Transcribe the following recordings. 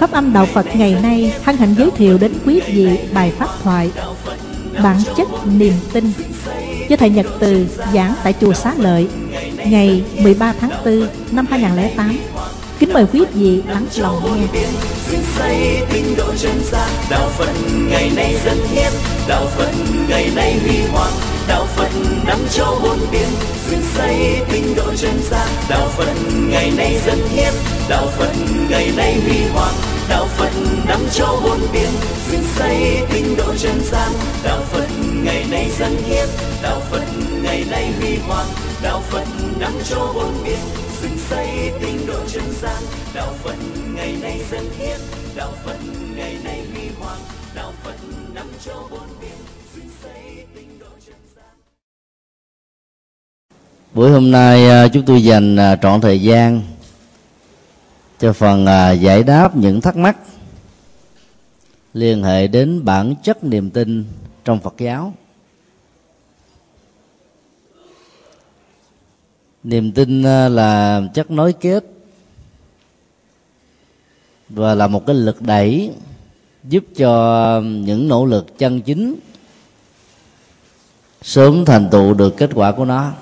Pháp âm Đạo Phật ngày nay, hân hạnh giới thiệu đến quý vị bài pháp thoại Bản chất niềm tin do Thầy Nhật Từ giảng tại Chùa Xá Lợi, ngày 13 tháng 4 năm 2008. Kính mời quý vị lắng lòng nghe. dựng xây tinh độ chân gian, đạo phật ngày nay dân hiến, đạo phật ngày nay huy hoàng, đạo phật năm châu bốn biển dựng xây tinh độ chân gian, đạo phật ngày nay dân hiến, đạo phật ngày nay huy hoàng đạo phật năm châu bốn biển dựng xây tinh độ chân gian. Đạo phật ngày nay dân hiến, đạo phật ngày nay huy hoàng. Đạo phật năm châu bốn biển dựng xây tinh độ chân gian. Đạo phật ngày nay dân hiến, đạo phật ngày nay huy hoàng. Đạo phật năm châu bốn biển dựng xây tinh độ chân gian. Buổi hôm nay à, chúng tôi dành à, trọn thời gian cho phần à, giải đáp những thắc mắc liên hệ đến bản chất niềm tin trong Phật giáo. Niềm tin à, là chất nối kết và là một cái lực đẩy giúp cho những nỗ lực chân chính sớm thành tựu được kết quả của nó.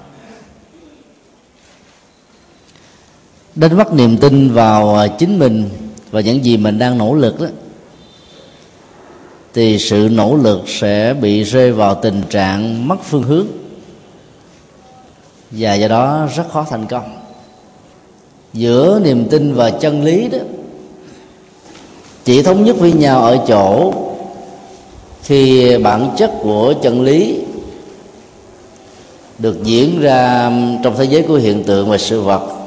Đánh mất niềm tin vào à, chính mình và những gì mình đang nỗ lực đó, thì sự nỗ lực sẽ bị rơi vào tình trạng mất phương hướng. Và do đó rất khó thành công. Giữa niềm tin và chân lý đó, chỉ thống nhất với nhau ở chỗ khi bản chất của chân lý được diễn ra trong thế giới của hiện tượng và sự vật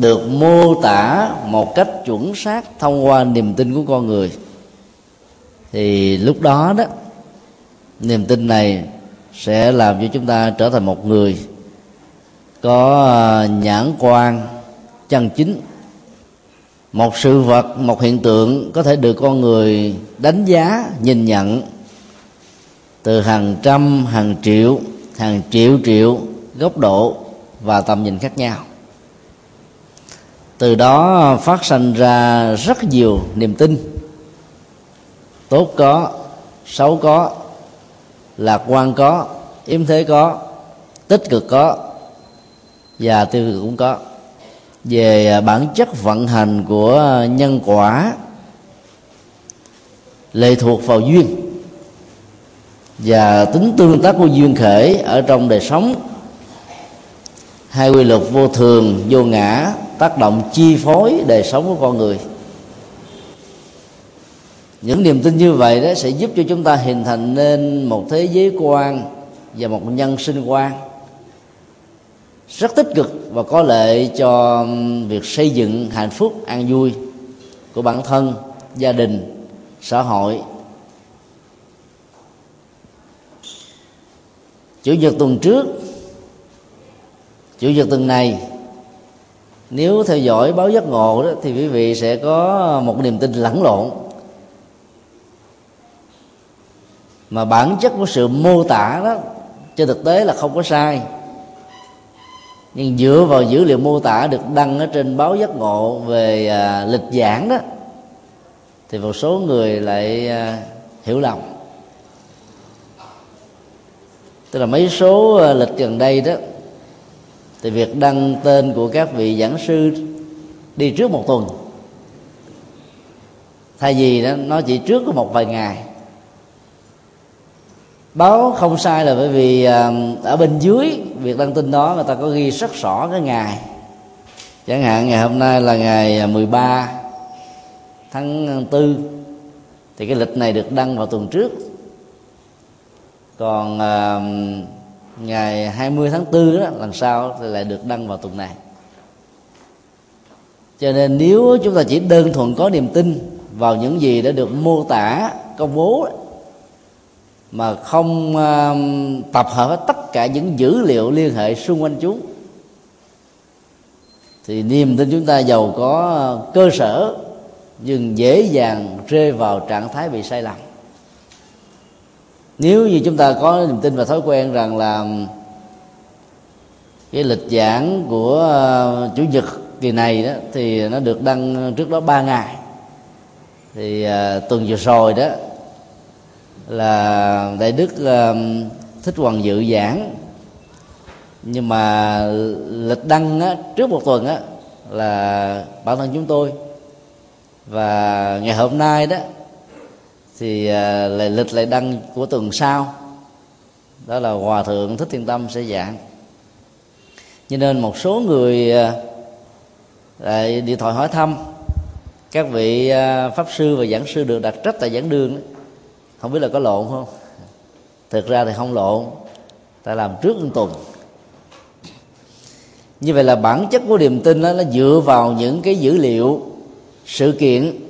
được mô tả một cách chuẩn xác thông qua niềm tin của con người. Thì lúc đó đó, niềm tin này sẽ làm cho chúng ta trở thành một người có à, nhãn quan, chân chính. Một sự vật, một hiện tượng có thể được con người đánh giá, nhìn nhận từ hàng trăm, hàng triệu hàng triệu triệu góc độ và tầm nhìn khác nhau từ đó phát sinh ra rất nhiều niềm tin. Tốt có, xấu có, lạc quan có, yếm thế có, tích cực có, và tiêu cực cũng có. Về bản chất vận hành của nhân quả, lệ thuộc vào duyên. Và tính tương tác của duyên khởi ở trong đời sống, hai quy luật vô thường, vô ngã tác động chi phối đời sống của con người. Những niềm tin như vậy đó sẽ giúp cho chúng ta hình thành nên một thế giới quan và một nhân sinh quan rất tích cực và có lợi cho việc xây dựng hạnh phúc, an vui của bản thân, gia đình, xã hội. Chủ nhật tuần trước, chủ nhật tuần này nếu theo dõi báo giấc ngộ đó thì quý vị sẽ có một niềm tin lẫn lộn. Mà bản chất của sự mô tả đó trên thực tế là không có sai. Nhưng dựa vào dữ liệu mô tả được đăng ở trên báo giấc ngộ về à, lịch giảng đó thì một số người lại à, hiểu lầm. Tức là mấy số à, lịch gần đây đó thì việc đăng tên của các vị giảng sư đi trước một tuần, thay vì đó, nó chỉ trước có một vài ngày. Báo không sai là bởi vì à, ở bên dưới việc đăng tin đó, người ta có ghi rất rõ cái ngày. Chẳng hạn ngày hôm nay là ngày à, 13 tháng 4 thì cái lịch này được đăng vào tuần trước. Còn à, ngày 20 tháng 4 đó lần sau thì lại được đăng vào tuần này. Cho nên nếu chúng ta chỉ đơn thuần có niềm tin vào những gì đã được mô tả công bố mà không uh, tập hợp hết tất cả những dữ liệu liên hệ xung quanh chúng thì niềm tin chúng ta giàu có uh, cơ sở nhưng dễ dàng rơi vào trạng thái bị sai lầm nếu như chúng ta có niềm tin và thói quen rằng là cái lịch giảng của ờ, chủ nhật kỳ này đó thì nó được đăng trước đó 3 ngày thì à, tuần vừa rồi đó là đại đức à, thích hoàng dự giảng. Nhưng mà lịch đăng á, trước một tuần á là bản thân chúng tôi và ngày hôm nay đó thì à, lại lịch lại đăng của tuần sau. Đó là hòa thượng thích thiên tâm sẽ giảng. Cho nên một số người à, lại điện thoại hỏi thăm các vị à, pháp sư và giảng sư được đặt trách tại giảng đường không biết là có lộn không? Thực ra thì không lộn ta làm trước một tuần. Như vậy là bản chất của niềm tin đó, nó dựa vào những cái dữ liệu sự kiện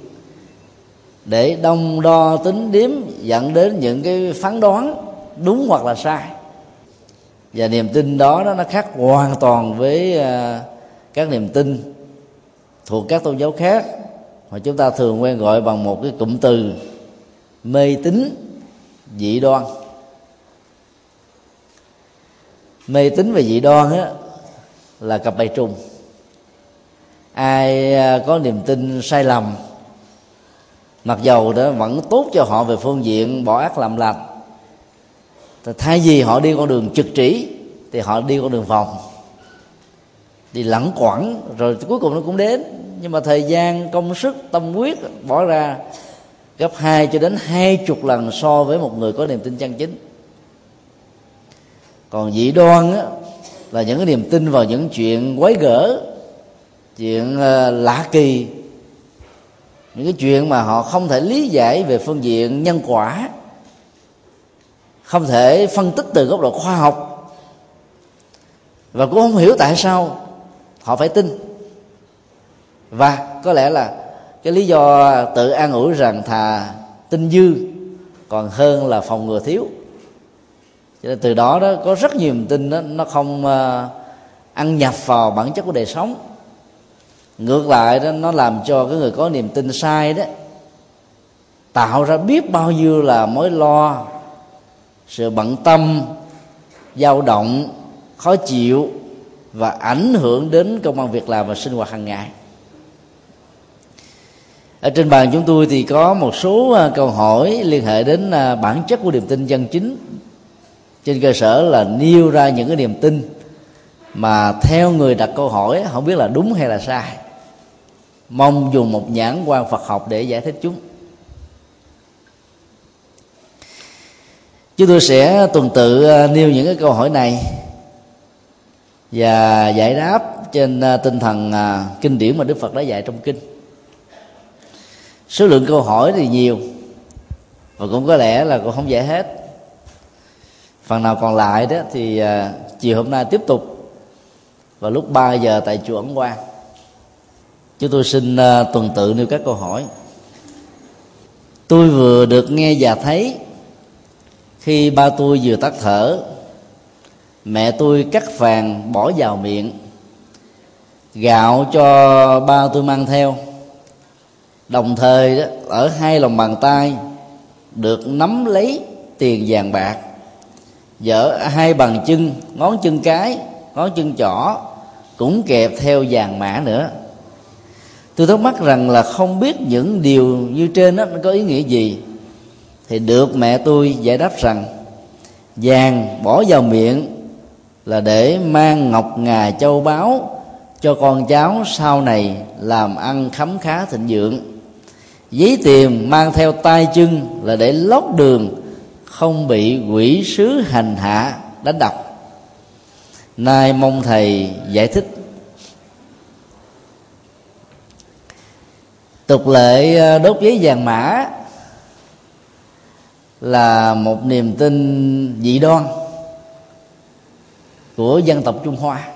để đông đo tính điếm dẫn đến những cái phán đoán đúng hoặc là sai. Và niềm tin đó, nó khác hoàn toàn với à, các niềm tin thuộc các tôn giáo khác mà chúng ta thường quen gọi bằng một cái cụm từ mê tín dị đoan. Mê tín và dị đoan á, là cặp bài trùng. Ai à, có niềm tin sai lầm mặc dầu đó vẫn tốt cho họ về phương diện bỏ ác làm lành. Thay vì họ đi con đường trực trĩ thì họ đi con đường vòng. Đi lẳng quẩn rồi cuối cùng nó cũng đến. Nhưng mà thời gian công sức tâm huyết bỏ ra gấp hai cho đến hai chục lần so với một người có niềm tin chân chính. Còn dị đoan á, là những cái niềm tin vào những chuyện quấy gở chuyện uh, lạ kỳ những cái chuyện mà họ không thể lý giải về phương diện nhân quả, không thể phân tích từ góc độ khoa học, và cũng không hiểu tại sao họ phải tin. Và có lẽ là cái lý do tự an ủi rằng thà tin dư, còn hơn là phòng ngừa thiếu. Cho nên từ đó đó, có rất nhiều niềm tin đó, nó không ờ, ăn nhập vào bản chất của đời sống ngược lại đó, nó làm cho cái người có niềm tin sai đó, tạo ra biết bao nhiêu là mối lo, sự bận tâm, dao động, khó chịu và ảnh hưởng đến công an việc làm và sinh hoạt hàng ngày. Ở trên bàn chúng tôi thì có một số à, câu hỏi liên hệ đến à, bản chất của niềm tin chân chính. Trên cơ sở là nêu ra những cái niềm tin mà theo người đặt câu hỏi, không biết là đúng hay là sai mong dùng một nhãn quan Phật học để giải thích chúng. Chúng tôi sẽ tuần tự à, nêu những cái câu hỏi này và giải đáp trên à, tinh thần à, kinh điển mà Đức Phật đã dạy trong kinh. Số lượng câu hỏi thì nhiều và cũng có lẽ là cũng không giải hết. Phần nào còn lại đó thì chiều hôm nay tiếp tục vào lúc 3 giờ tại chùa Ấn Quang chúng tôi xin uh, tuần tự nêu các câu hỏi. Tôi vừa được nghe và thấy khi ba tôi vừa tắt thở mẹ tôi cắt vàng bỏ vào miệng gạo cho ba tôi mang theo. Đồng thời đó, ở hai lòng bàn tay được nắm lấy tiền vàng bạc dở hai bàn chân ngón chân cái ngón chân trỏ cũng kẹp theo vàng mã nữa tôi thắc mắc rằng là không biết những điều như trên đó nó có ý nghĩa gì? Thì được mẹ tôi giải đáp rằng, vàng bỏ vào miệng là để mang ngọc ngà châu báu cho con cháu sau này làm ăn khấm khá thịnh vượng. Giấy tiền mang theo tay chân là để lót đường, không bị quỷ sứ hành hạ đánh đập. Nay mong thầy giải thích tục lệ ờ, đốt giấy vàng mã là một niềm tin dị đoan của dân tộc trung hoa.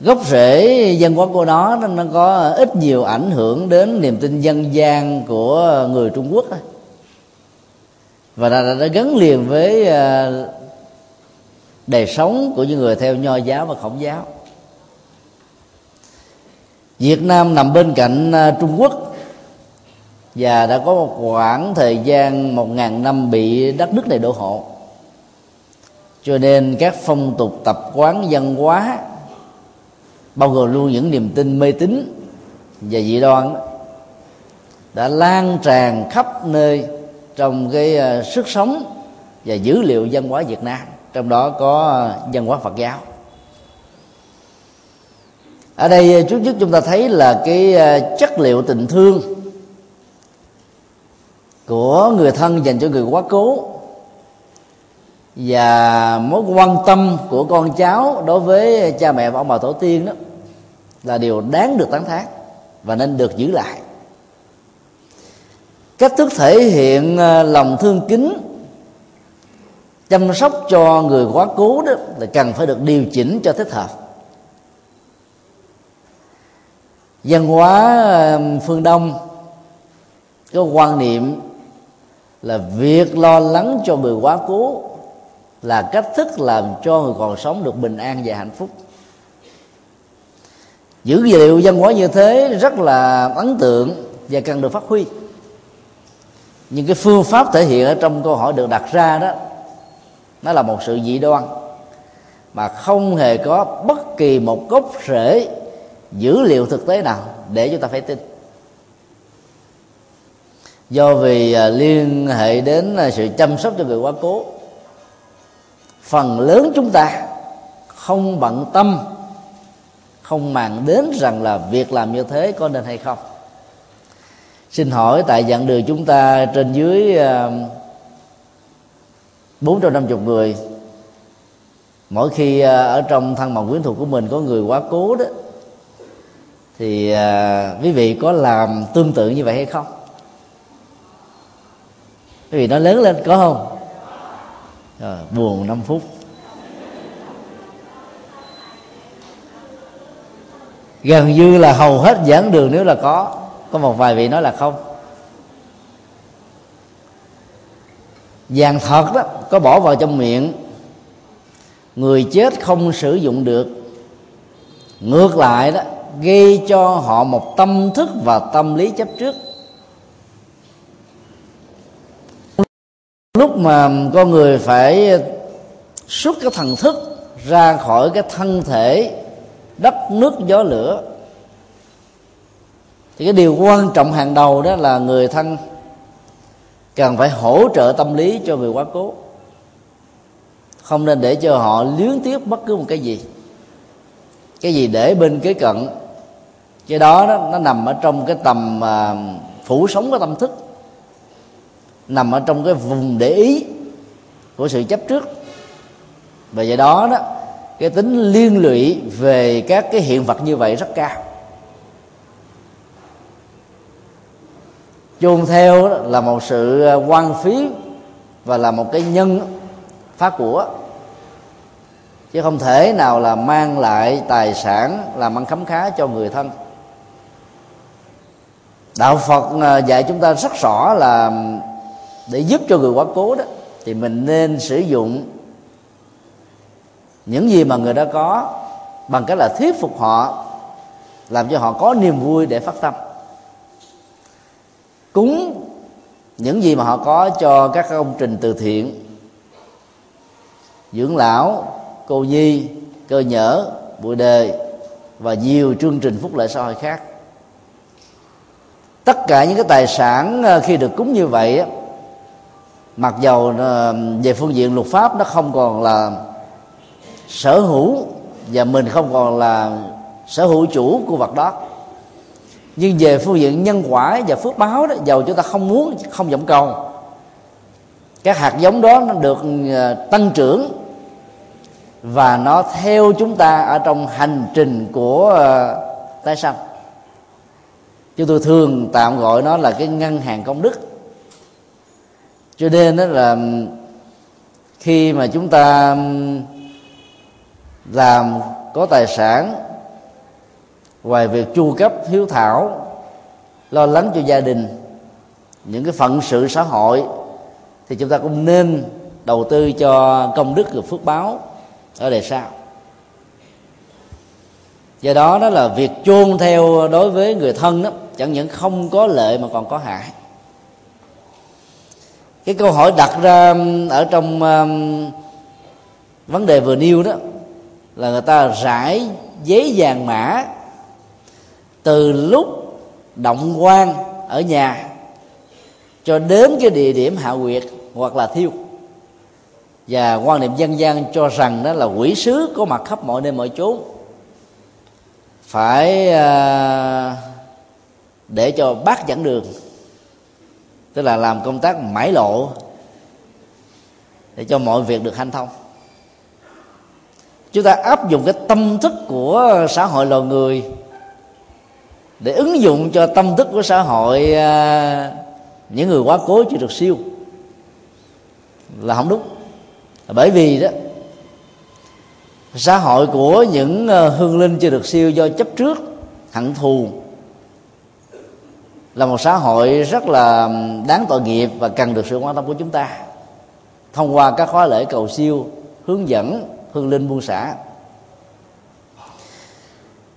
Gốc rễ dân hóa của nó nó có ít nhiều ảnh hưởng đến niềm tin dân gian của người trung quốc và đã, đã gắn liền với ờ, đời sống của những người theo nho giáo và khổng giáo. Việt Nam nằm bên cạnh à, Trung Quốc. Và đã có một khoảng thời gian một ngàn năm bị đất nước này đổ hộ. Cho nên các phong tục tập quán văn hóa, bao gồm luôn những niềm tin mê tín và dị đoan, đã lan tràn khắp nơi trong cái à, sức sống và dữ liệu văn hóa Việt Nam. Trong đó có à, văn hóa Phật giáo ở đây ờ, trước nhất chúng ta thấy là cái ờ, chất liệu tình thương của người thân dành cho người quá cố và mối quan tâm của con cháu đối với cha mẹ và ông bà tổ tiên đó là điều đáng được tán thán và nên được giữ lại. Cách thức thể hiện ờ, lòng thương kính, chăm sóc cho người quá cố đó là cần phải được điều chỉnh cho thích hợp. Văn hóa phương đông có quan niệm là việc lo lắng cho người quá cố là cách thức làm cho người còn sống được bình an và hạnh phúc. Dữ liệu văn hóa như thế rất là ấn tượng và cần được phát huy. Nhưng cái phương pháp thể hiện ở trong câu hỏi được đặt ra đó, nó là một sự dị đoan mà không hề có bất kỳ một gốc rễ dữ liệu thực tế nào để chúng ta phải tin? Do vì à, liên hệ đến à, sự chăm sóc cho người quá cố. Phần lớn chúng ta không bận tâm không màng đến rằng là việc làm như thế có nên hay không. Xin hỏi tại dạng đường chúng ta trên dưới à, bốn trăm năm chục người mỗi khi à, ở trong thân bằng quyến thuộc của mình có người quá cố đó thì à, quý vị có làm tương tự như vậy hay không? Vì nó lớn lên có không? Rồi, buồn 5 phút. Gần như là hầu hết giảng đường nếu là có có một vài vị nói là không. Vàng thật đó có bỏ vào trong miệng. Người chết không sử dụng được. Ngược lại đó gây cho họ một tâm thức và tâm lý chấp trước. Lúc mà con người phải xuất cái thần thức ra khỏi cái thân thể, đất, nước, gió, lửa, thì cái điều quan trọng hàng đầu đó là người thân cần phải hỗ trợ tâm lý cho người quá cố. Không nên để cho họ luyến tiếc bất cứ một cái gì. Cái gì để bên kế cận cái đó, đó nó nằm ở trong cái tầm à, phủ sống của tâm thức. Nằm ở trong cái vùng để ý của sự chấp trước. Và do đó đó cái tính liên lụy về các cái hiện vật như vậy rất cao. Chôn theo là một sự à, quan phí và là một cái nhân phá của. Chứ không thể nào là mang lại tài sản làm ăn khấm khá cho người thân đạo phật à, dạy chúng ta rất rõ là để giúp cho người quá cố đó, thì mình nên sử dụng những gì mà người đã có bằng cách là thuyết phục họ, làm cho họ có niềm vui để phát tâm. Cúng những gì mà họ có cho các công trình từ thiện, dưỡng lão, cô nhi, cơ nhở, bụi đề và nhiều chương trình phúc lợi xã hội khác tất cả những cái tài sản ờ, khi được cúng như vậy mặc dầu ờ, về phương diện luật pháp nó không còn là sở hữu và mình không còn là sở hữu chủ của vật đó. Nhưng về phương diện nhân quả và phước báo đó, dầu chúng ta không muốn, không vọng cầu, các hạt giống đó nó được ờ, tăng trưởng và nó theo chúng ta ở trong hành trình của tái sanh chúng tôi thường tạm gọi nó là cái ngân hàng công đức. Cho nên đó là khi mà chúng ta làm có tài sản, ngoài việc chu cấp hiếu thảo, lo lắng cho gia đình, những cái phận sự xã hội, thì chúng ta cũng nên đầu tư cho công đức và phước báo ở đời sau do đó đó là việc chôn theo đối với người thân đó chẳng những không có lợi mà còn có hại. Cái câu hỏi đặt ra um, ở trong um, vấn đề vừa nêu đó là người ta rải giấy vàng mã từ lúc động quan ở nhà cho đến cái địa điểm hạ quyệt hoặc là thiêu. Và quan niệm dân gian cho rằng đó là quỷ sứ có mặt khắp mọi nơi mọi chốn phải ờ, để cho bác dẫn đường, tức là làm công tác mãi lộ, để cho mọi việc được hanh thông. Chúng ta áp dụng cái tâm thức của xã hội loài người để ứng dụng cho tâm thức của xã hội ờ, những người quá cố chưa được siêu, là không đúng. Bởi vì đó xã hội của những ờ, hương linh chưa được siêu do chấp trước, hận thù là một xã hội rất là đáng tội nghiệp và cần được sự quan tâm của chúng ta. Thông qua các khóa lễ cầu siêu, hướng dẫn, hương linh buôn xã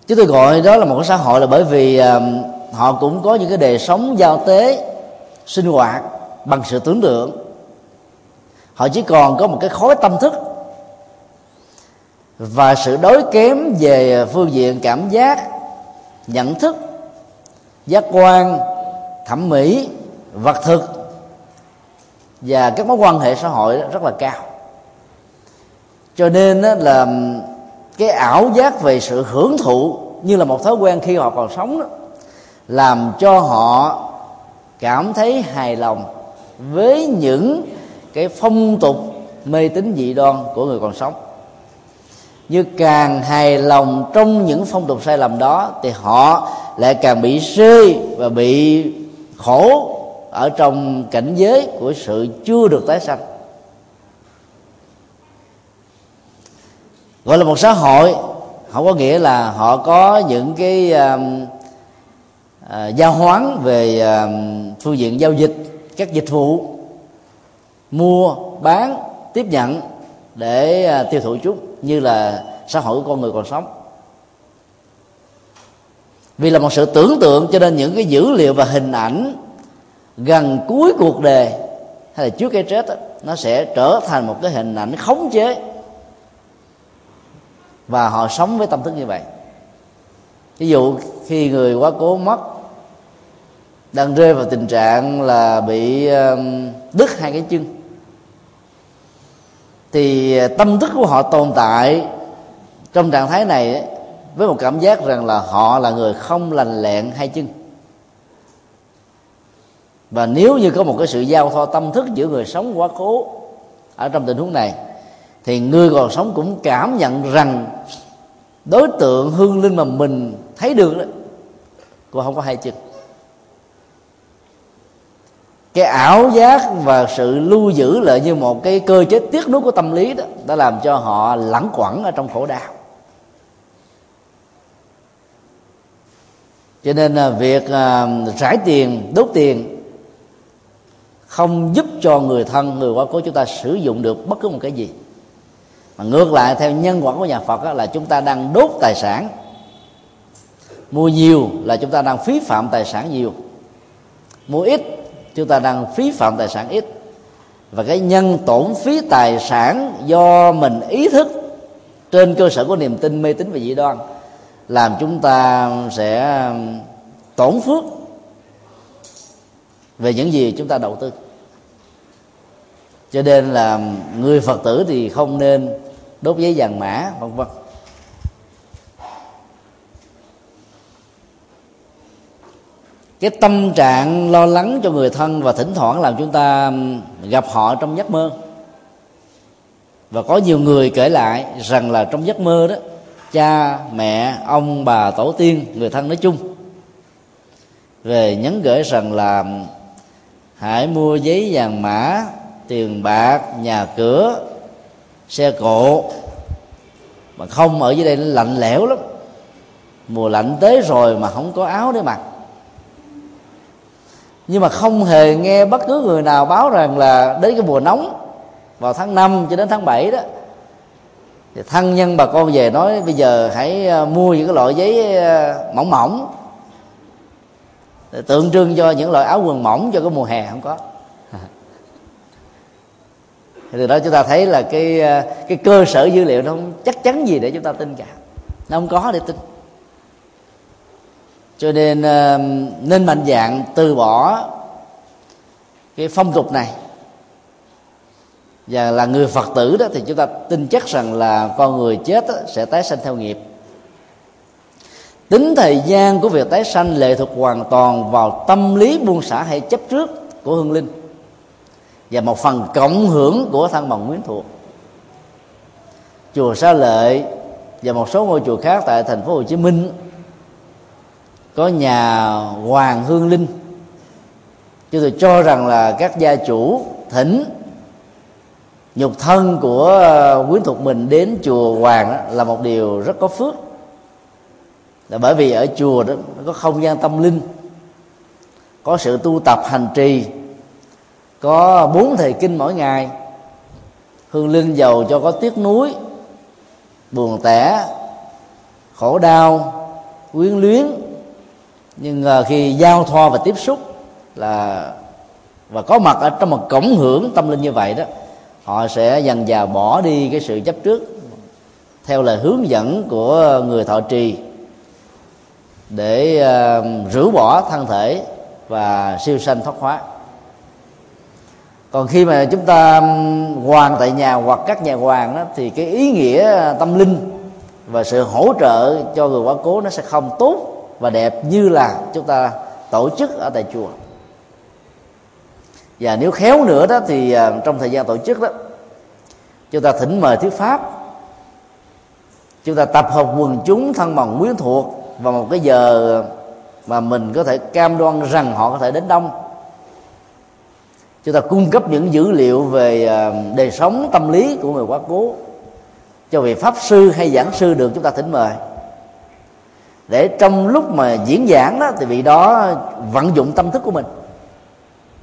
chúng tôi gọi đó là một cái xã hội là bởi vì họ cũng có những cái đề sống giao tế, sinh hoạt bằng sự tưởng tượng. Họ chỉ còn có một cái khối tâm thức và sự đối kém về phương diện cảm giác, nhận thức, giác quan, thẩm mỹ, vật thực và các mối quan hệ xã hội rất là cao. Cho nên là cái ảo giác về sự hưởng thụ như là một thói quen khi họ còn sống đó, làm cho họ cảm thấy hài lòng với những cái phong tục mê tín dị đoan của người còn sống như càng hài lòng trong những phong tục sai lầm đó thì họ lại càng bị rơi và bị khổ ở trong cảnh giới của sự chưa được tái sanh. Gọi là một xã hội không có nghĩa là họ có những cái um, uh, giao hoán về uh, phương diện giao dịch các dịch vụ mua bán tiếp nhận để à, tiêu thụ chúng như là xã hội của con người còn sống. Vì là một sự tưởng tượng cho nên những cái dữ liệu và hình ảnh gần cuối cuộc đời hay là trước cái chết đó, nó sẽ trở thành một cái hình ảnh khống chế. Và họ sống với tâm thức như vậy. Ví dụ khi người quá cố mất đang rơi vào tình trạng là bị đứt hai cái chân thì à, tâm thức của họ tồn tại trong trạng thái này với một cảm giác rằng là họ là người không lành lẹn hay chân. Và nếu như có một cái sự giao thoa tâm thức giữa người sống quá cố ở trong tình huống này, thì người còn sống cũng cảm nhận rằng đối tượng hương linh mà mình thấy được đó cũng không có hai chân cái ảo giác và sự lưu giữ lại như một cái cơ chế tiếc nuối của tâm lý đó đã làm cho họ lẳng quẩn ở trong khổ đau. Cho nên là việc à, rải tiền đốt tiền không giúp cho người thân người quá cố chúng ta sử dụng được bất cứ một cái gì. Mà ngược lại theo nhân quả của nhà Phật đó, là chúng ta đang đốt tài sản. Mua nhiều là chúng ta đang phí phạm tài sản nhiều. Mua ít chúng ta đang phí phạm tài sản ít. Và cái nhân tổn phí tài sản do mình ý thức trên cơ sở của niềm tin mê tín và dị đoan làm chúng ta sẽ um, tổn phước về những gì chúng ta đầu tư. Cho nên là người phật tử thì không nên đốt giấy vàng mã, vân vân. Cái tâm trạng lo lắng cho người thân và thỉnh thoảng làm chúng ta gặp họ trong giấc mơ. Và có nhiều người kể lại rằng là trong giấc mơ đó, cha, mẹ, ông, bà, tổ tiên, người thân nói chung, về nhắn gửi rằng là hãy mua giấy vàng mã, tiền bạc, nhà cửa, xe cộ. Mà không, ở dưới đây nó lạnh lẽo lắm. Mùa lạnh tới rồi mà không có áo để mặc nhưng mà không hề nghe bất cứ người nào báo rằng là đến cái mùa nóng vào tháng 5 cho đến tháng 7 đó. Thì thân nhân bà con về nói, bây giờ hãy à, mua những cái loại giấy à, mỏng mỏng. Để tượng trưng cho những loại áo quần mỏng cho cái mùa hè không có. Từ đó chúng ta thấy là cái à, cái cơ sở dữ liệu nó không chắc chắn gì để chúng ta tin cả. Nó không có để tin cho nên ờ, nên mạnh dạng từ bỏ cái phong tục này. Và là người phật tử đó thì chúng ta tin chắc rằng là con người chết sẽ tái sanh theo nghiệp. Tính thời gian của việc tái sanh lệ thuộc hoàn toàn vào tâm lý buông xả hay chấp trước của hương linh. Và một phần cộng hưởng của thân bằng quyến thuộc. Chùa Sa Lệ và một số ngôi chùa khác tại thành phố Hồ Chí Minh có nhà hoàng hương linh. Chúng tôi cho rằng là các gia chủ thỉnh nhục thân của ờ, quyến thuộc mình đến chùa hoàng là một điều rất có phước. Là bởi vì ở chùa đó có không gian tâm linh, có sự tu tập hành trì, có bốn thời kinh mỗi ngày. Hương linh giàu cho có tiếc nuối, buồn tẻ, khổ đau, quyến luyến nhưng ờ, khi giao thoa và tiếp xúc là và có mặt ở trong một cổng hưởng tâm linh như vậy đó họ sẽ dần dà bỏ đi cái sự chấp trước theo lời hướng dẫn của người thọ trì để uh, rũ bỏ thân thể và siêu sanh thoát hóa. Còn khi mà chúng ta hoàng tại nhà hoặc các nhà hoàng đó, thì cái ý nghĩa tâm linh và sự hỗ trợ cho người quá cố nó sẽ không tốt và đẹp như là chúng ta tổ chức ở tại chùa. Và nếu khéo nữa đó thì à, trong thời gian tổ chức đó, chúng ta thỉnh mời thuyết pháp. Chúng ta tập hợp quần chúng thân bằng quyến thuộc vào một cái giờ mà mình có thể cam đoan rằng họ có thể đến đông. Chúng ta cung cấp những dữ liệu về à, đời sống tâm lý của người quá cố cho vị pháp sư hay giảng sư được chúng ta thỉnh mời để trong lúc mà diễn giảng đó thì vị đó vận dụng tâm thức của mình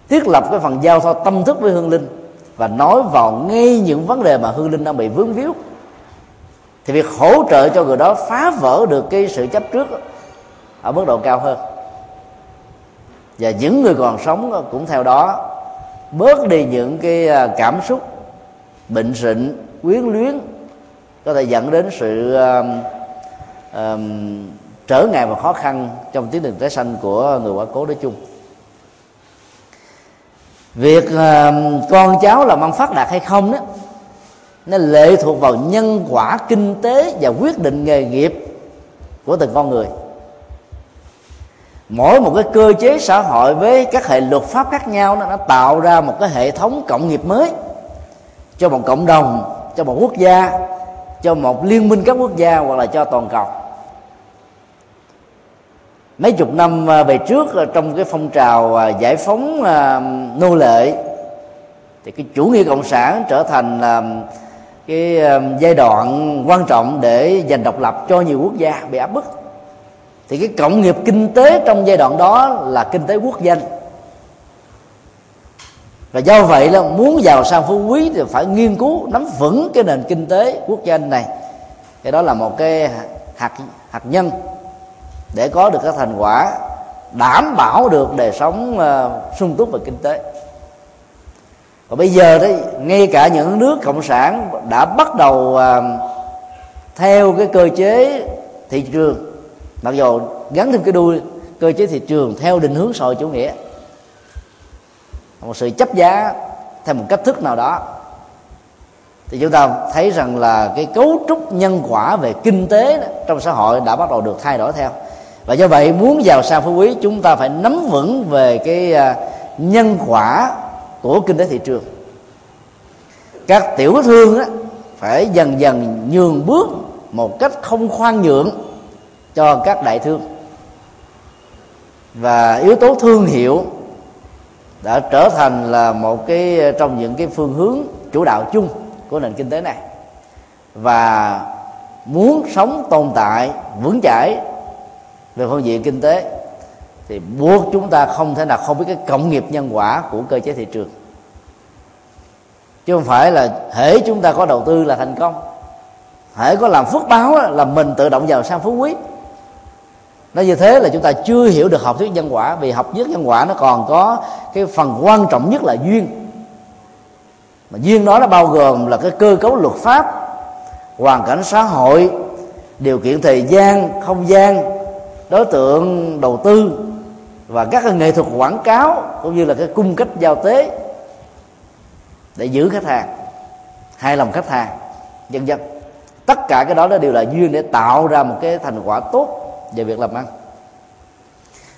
thiết lập cái phần giao thoa tâm thức với hương linh và nói vào ngay những vấn đề mà hương linh đang bị vướng víu. Thì việc hỗ trợ cho người đó phá vỡ được cái sự chấp trước ở mức độ cao hơn. Và những người còn sống cũng theo đó bớt đi những cái à, cảm xúc bệnh sịnh quyến luyến có thể dẫn đến sự um, um, trở ngại và khó khăn trong tiến trình tái sanh của người quá cố nói chung. Việc uh, con cháu làm ăn phát đạt hay không đó nó lệ thuộc vào nhân quả kinh tế và quyết định nghề nghiệp của từng con người. Mỗi một cái cơ chế xã hội với các hệ luật pháp khác nhau nó, nó tạo ra một cái hệ thống cộng nghiệp mới cho một cộng đồng cho một quốc gia cho một liên minh các quốc gia hoặc là cho toàn cầu mấy chục năm à, về trước à, trong cái phong trào à, giải phóng nô lệ, thì cái chủ nghĩa cộng sản trở thành cái giai đoạn quan trọng để giành độc lập cho nhiều quốc gia bị áp bức. Thì cái cộng nghiệp kinh tế trong giai đoạn đó là kinh tế quốc danh và do vậy là muốn giàu sang phú quý thì phải nghiên cứu, nắm vững cái nền kinh tế quốc danh này. Cái đó là một cái hạt hạt nhân để có được các thành quả đảm bảo được đời sống uh, sung túc về kinh tế. Và bây giờ đấy ngay cả những nước cộng sản đã bắt đầu uh, theo cái cơ chế thị trường mặc dù gắn thêm cái đuôi cơ chế thị trường theo định hướng xã hội chủ nghĩa một sự chấp giá theo một cách thức nào đó thì chúng ta thấy rằng là cái cấu trúc nhân quả về kinh tế đó, trong xã hội đã bắt đầu được thay đổi theo và do vậy muốn giàu sang phú quý chúng ta phải nắm vững về cái à, nhân quả của kinh tế thị trường. Các tiểu thương á, phải dần dần nhường bước một cách không khoan nhượng cho các đại thương. Và yếu tố thương hiệu đã trở thành là một cái à, trong những cái phương hướng chủ đạo chung của nền kinh tế này. Và muốn sống tồn tại vững chãi về phương diện kinh tế, thì buộc chúng ta không thể nào không biết cái cộng nghiệp nhân quả của cơ chế thị trường. Chứ không phải là hễ chúng ta có đầu tư là thành công. Hễ có làm phước báo là mình tự động giàu sang phú quý. Nói như thế là chúng ta chưa hiểu được học thuyết nhân quả, vì học thuyết nhân quả nó còn có cái phần quan trọng nhất là duyên. Mà duyên đó nó bao gồm là cái cơ cấu luật pháp, hoàn cảnh xã hội, điều kiện thời gian, không gian đối tượng đầu tư và các cái nghệ thuật quảng cáo cũng như là cái cung cách giao tế để giữ khách hàng, hài lòng khách hàng dân dân tất cả cái đó nó đều là duyên để tạo ra một cái thành quả tốt về việc làm ăn.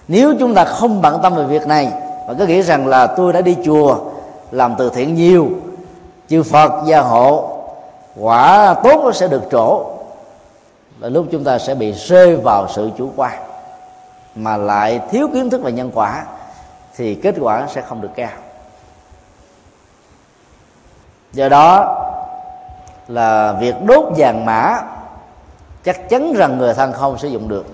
Nếu chúng ta không bận tâm về việc này và cứ nghĩ rằng là tôi đã đi chùa làm từ thiện nhiều, chư phật, gia hộ, quả tốt nó sẽ được trổ là lúc chúng ta sẽ bị rơi vào sự chủ quan. Mà lại thiếu kiến thức về nhân quả, thì kết quả sẽ không được cao do đó là việc đốt vàng mã, chắc chắn rằng người thân không sử dụng được.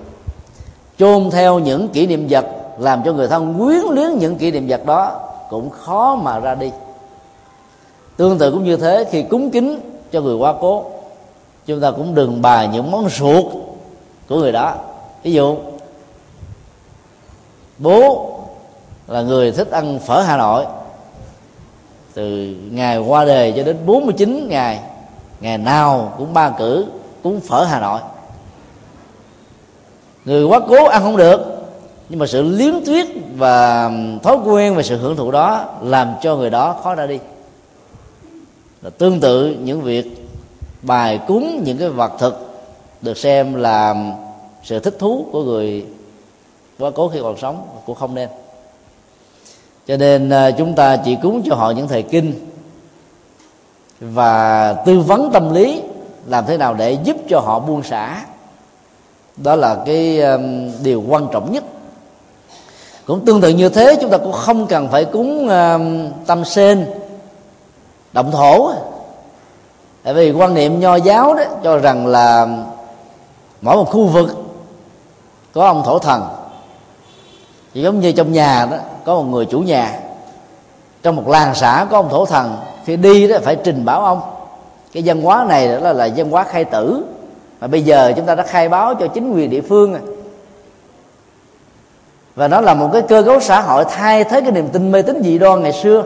Chôn theo những kỷ niệm vật, làm cho người thân quyến luyến những kỷ niệm vật đó, cũng khó mà ra đi. Tương tự cũng như thế, khi cúng kính cho người quá cố chúng ta cũng đừng bài những món ruột của người đó. Ví dụ, bố là người thích ăn phở Hà Nội. Từ ngày qua đề cho đến 49 ngày ngày nào cũng ba cử cũng phở Hà Nội. Người quá cố ăn không được, nhưng mà sự liếm tuyết và thói quen và sự hưởng thụ đó làm cho người đó khó ra đi. Là tương tự những việc bài cúng những cái vật thực được xem là sự thích thú của người quá cố khi còn sống cũng không nên. Cho nên à, chúng ta chỉ cúng cho họ những thời kinh và tư vấn tâm lý làm thế nào để giúp cho họ buông xả. Đó là cái um, điều quan trọng nhất. Cũng tương tự như thế chúng ta cũng không cần phải cúng um, tâm sen động thổ tại vì quan niệm nho giáo đó cho rằng là mỗi một khu vực có ông thổ thần. Chỉ giống như trong nhà đó có một người chủ nhà. Trong một làng xã có ông thổ thần khi đi đó phải trình báo ông. Cái văn hóa này đó là, là văn hóa khai tử. Mà bây giờ chúng ta đã khai báo cho chính quyền địa phương rồi. Và nó là một cái cơ cấu xã hội thay thế cái niềm tin mê tín dị đoan ngày xưa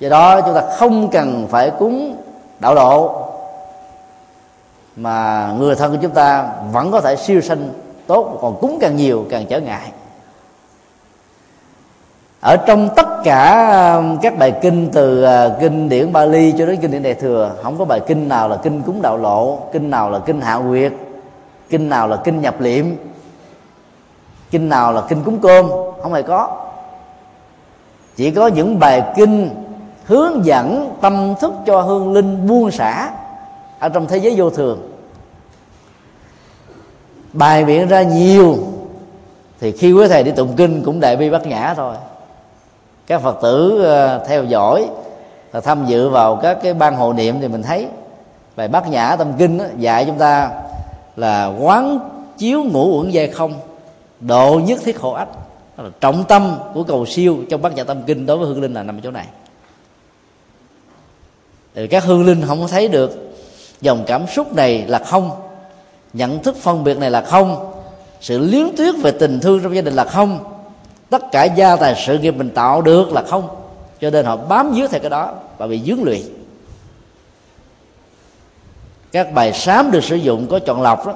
do đó chúng ta không cần phải cúng đạo độ mà người thân của chúng ta vẫn có thể siêu sanh tốt, còn cúng càng nhiều càng trở ngại. Ở trong tất cả um, các bài kinh từ à, kinh điển Bali cho đến kinh điển Đại thừa, không có bài kinh nào là kinh cúng đạo lộ, kinh nào là kinh hạ quyệt kinh nào là kinh nhập liệm, kinh nào là kinh cúng cơm, không hề có. Chỉ có những bài kinh hướng dẫn tâm thức cho hương linh buông xả ở trong thế giới vô thường. Bài biện ra nhiều thì khi quý thầy đi tụng kinh cũng đại bi bát nhã thôi. Các phật tử ờ, theo dõi và tham dự vào các cái ban hộ niệm thì mình thấy bài bát nhã tâm kinh đó, dạy chúng ta là quán chiếu ngũ uẩn dây không độ nhất thiết khổ ách. Là trọng tâm của cầu siêu trong bát nhã tâm kinh đối với hương linh là nằm ở chỗ này thì các hương linh không thấy được. Dòng cảm xúc này là không. Nhận thức phân biệt này là không. Sự liếm tuyết về tình thương trong gia đình là không. Tất cả gia tài sự nghiệp mình tạo được là không. Cho nên họ bám dưới theo cái đó và bị dướng lụy. Các bài sám được sử dụng có chọn lọc đó.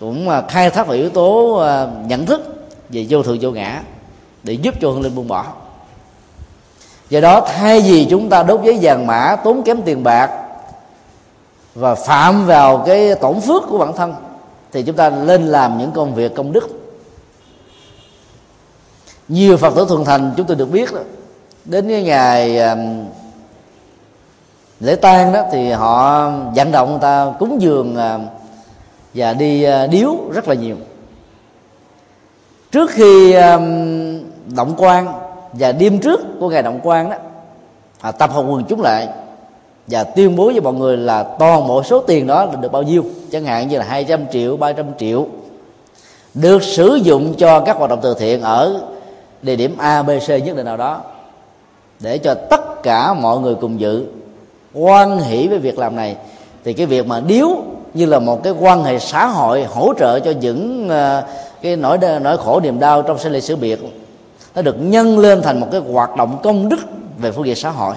Cũng à, khai thác vào yếu tố à, nhận thức về vô thường vô ngã để giúp cho hương linh buông bỏ do đó, thay vì chúng ta đốt giấy vàng mã, tốn kém tiền bạc và phạm vào cái tổn phước của bản thân, thì chúng ta lên làm những công việc công đức. Nhiều phật tử thuần thành, chúng tôi được biết đó, đến cái ngày lễ tang đó, thì họ vận động người ta cúng dường ờ, và đi ờ, điếu rất là nhiều. Trước khi động quan và đêm trước của ngày động quan đó à, tập hợp quần chúng lại và tuyên bố với mọi người là toàn bộ số tiền đó là được bao nhiêu? Chẳng hạn như là 200 triệu 300 triệu được sử dụng cho các hoạt động từ thiện ở địa điểm A B C nhất định nào đó để cho tất cả mọi người cùng dự quan hỷ với việc làm này. Thì cái việc mà điếu như là một cái quan hệ xã hội hỗ trợ cho những uh, cái nỗi nỗi khổ niềm đau trong sinh lịch sử biệt nó được nhân lên thành một cái hoạt động công đức về phương diện xã hội.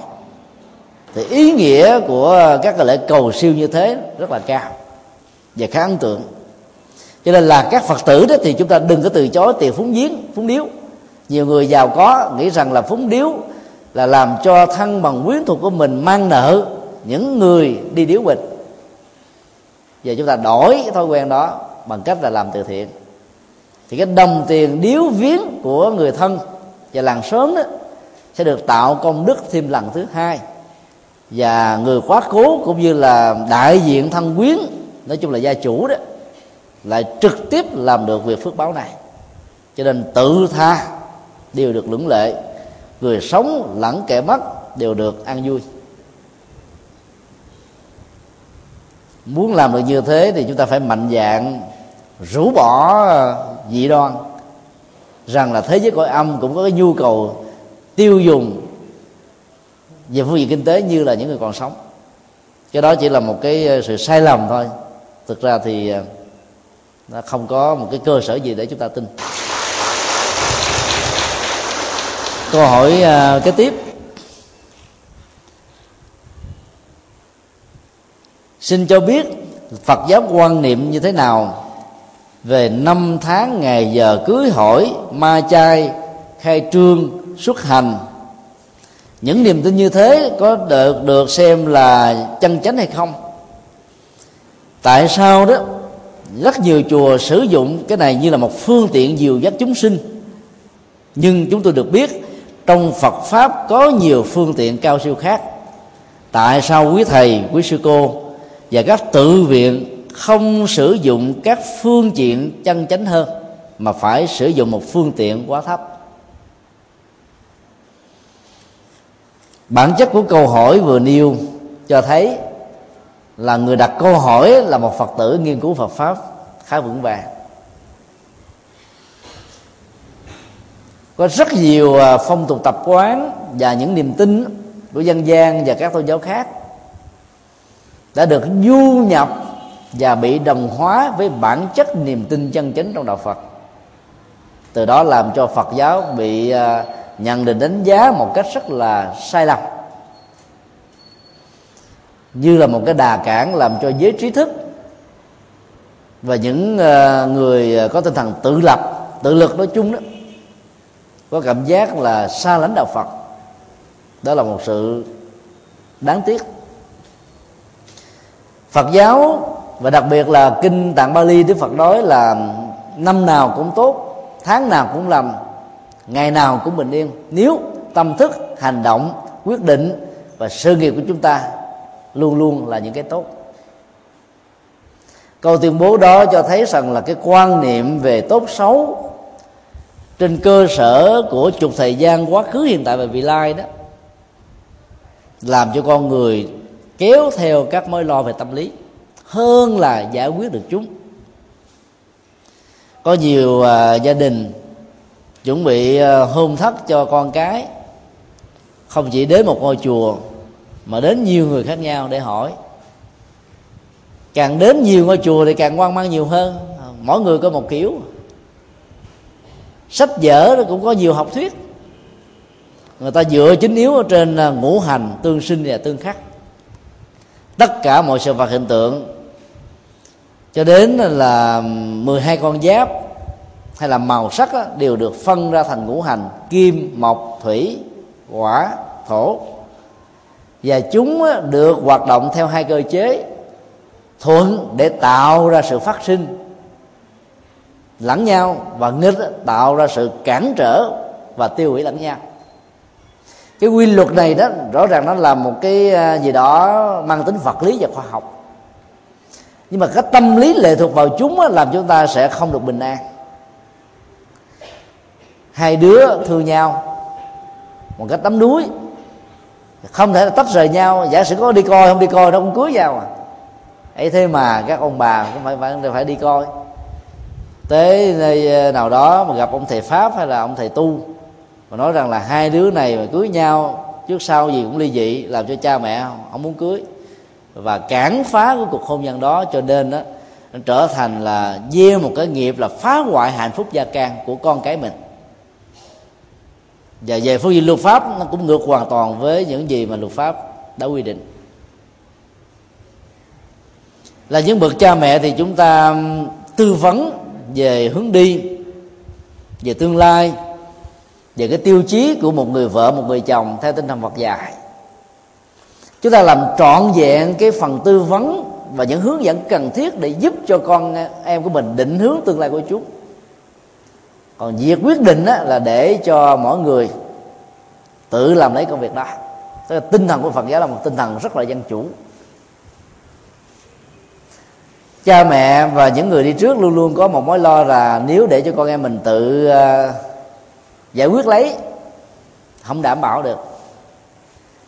Thì ý nghĩa của các cái lễ cầu siêu như thế rất là cao và khá ấn tượng. Cho nên là các phật tử đó thì chúng ta đừng có từ chối tiền phúng giếng, phúng điếu. Nhiều người giàu có nghĩ rằng là phúng điếu là làm cho thân bằng quyến thuộc của mình mang nợ những người đi điếu mình giờ chúng ta đổi cái thói quen đó bằng cách là làm từ thiện thì cái đồng tiền điếu viếng của người thân và làng sớm đó sẽ được tạo công đức thêm lần thứ hai. Và người quá cố cũng như là đại diện thân quyến, nói chung là gia chủ đó lại trực tiếp làm được việc phước báo này. Cho nên tự tha đều được lưỡng lệ, người sống lẫn kẻ mất đều được an vui. Muốn làm được như thế thì chúng ta phải mạnh dạng rũ bỏ dị đoan rằng là thế giới cõi âm cũng có cái nhu cầu tiêu dùng về phương diện kinh tế như là những người còn sống. Cái đó chỉ là một cái ờ, sự sai lầm thôi. Thực ra thì ờ, nó không có một cái cơ sở gì để chúng ta tin. Câu hỏi uh, kế tiếp. Xin cho biết phật giáo quan niệm như thế nào? Về năm tháng ngày giờ cưới hỏi ma chay khai trương xuất hành. Những niềm tin như thế có được được xem là chân chánh hay không? Tại sao đó? Rất nhiều chùa sử dụng cái này như là một phương tiện dìu dắt chúng sinh. Nhưng chúng tôi được biết, trong Phật pháp có nhiều phương tiện cao siêu khác. Tại sao quý thầy, quý sư cô và các tự viện không sử dụng các phương tiện chân chánh hơn, mà phải sử dụng một phương tiện quá thấp. Bản chất của câu hỏi vừa nêu cho thấy là người đặt câu hỏi là một phật tử nghiên cứu phật pháp khá vững vàng. Có rất nhiều à, phong tục tập quán và những niềm tin của dân gian và các tôn giáo khác đã được du nhập và bị đồng hóa với bản chất niềm tin chân chính trong đạo Phật. Từ đó làm cho Phật giáo bị à, nhận định đánh giá một cách rất là sai lầm. Như là một cái đà cản làm cho giới trí thức và những à, người à, có tinh thần tự lập, tự lực nói chung đó, có cảm giác là xa lánh đạo Phật. Đó là một sự đáng tiếc. Phật giáo và đặc biệt là kinh tạng Bali Đức Phật nói là năm nào cũng tốt, tháng nào cũng lành, ngày nào cũng bình yên. Nếu tâm thức, hành động, quyết định và sự nghiệp của chúng ta luôn luôn là những cái tốt. Câu tuyên bố đó cho thấy rằng là cái quan niệm về tốt xấu trên cơ sở của chục thời gian quá khứ, hiện tại và vị lai đó, làm cho con người kéo theo các mối lo về tâm lý hơn là giải quyết được chúng. Có nhiều uh, gia đình chuẩn bị à, uh, hôn thất cho con cái không chỉ đến một ngôi chùa mà đến nhiều người khác nhau để hỏi. Càng đến nhiều ngôi chùa thì càng quan mang nhiều hơn. À, mỗi người có một kiểu. Sách vở nó cũng có nhiều học thuyết. Người ta dựa chính yếu ở trên ngũ hành tương sinh và tương khắc. Tất cả mọi sự vật hiện tượng cho đến là 12 con giáp hay là màu sắc đó, đều được phân ra thành ngũ hành kim mộc thủy hỏa thổ. Và chúng được hoạt động theo hai cơ chế thuận để tạo ra sự phát sinh lẫn nhau và nghịch tạo ra sự cản trở và tiêu hủy lẫn nhau. Cái quy luật này đó rõ ràng nó là một cái à, gì đó mang tính vật lý và khoa học nhưng mà cái tâm lý lệ thuộc vào chúng làm chúng ta sẽ không được bình an. Hai đứa thương nhau, một cái tấm núi, không thể là tách rời nhau. Giả sử có đi coi, không đi coi nó cũng cưới nhau à. Ấy thế mà các ông bà cũng phải phải phải đi coi. Tới nơi ờ, nào đó mà gặp ông thầy pháp hay là ông thầy tu, mà nói rằng là hai đứa này mà cưới nhau, trước sau gì cũng ly dị, làm cho cha mẹ không muốn cưới và cản phá của cuộc hôn nhân đó cho nên đó nó trở thành là gieo một cái nghiệp là phá hoại hạnh phúc gia can của con cái mình. Và về phương diện luật pháp, nó cũng ngược hoàn toàn với những gì mà luật pháp đã quy định. Là những bậc cha mẹ thì chúng ta tư vấn về hướng đi, về tương lai, về cái tiêu chí của một người vợ, một người chồng theo tinh thần Phật dạy chúng ta làm trọn vẹn cái phần tư vấn và những hướng dẫn cần thiết để giúp cho con à, em của mình định hướng tương lai của chúng còn việc quyết định á, là để cho mỗi người tự làm lấy công việc đó. Tức là tinh thần của Phật giáo là một tinh thần rất là dân chủ. Cha mẹ và những người đi trước luôn luôn có một mối lo là nếu để cho con em mình tự uh, giải quyết lấy không đảm bảo được.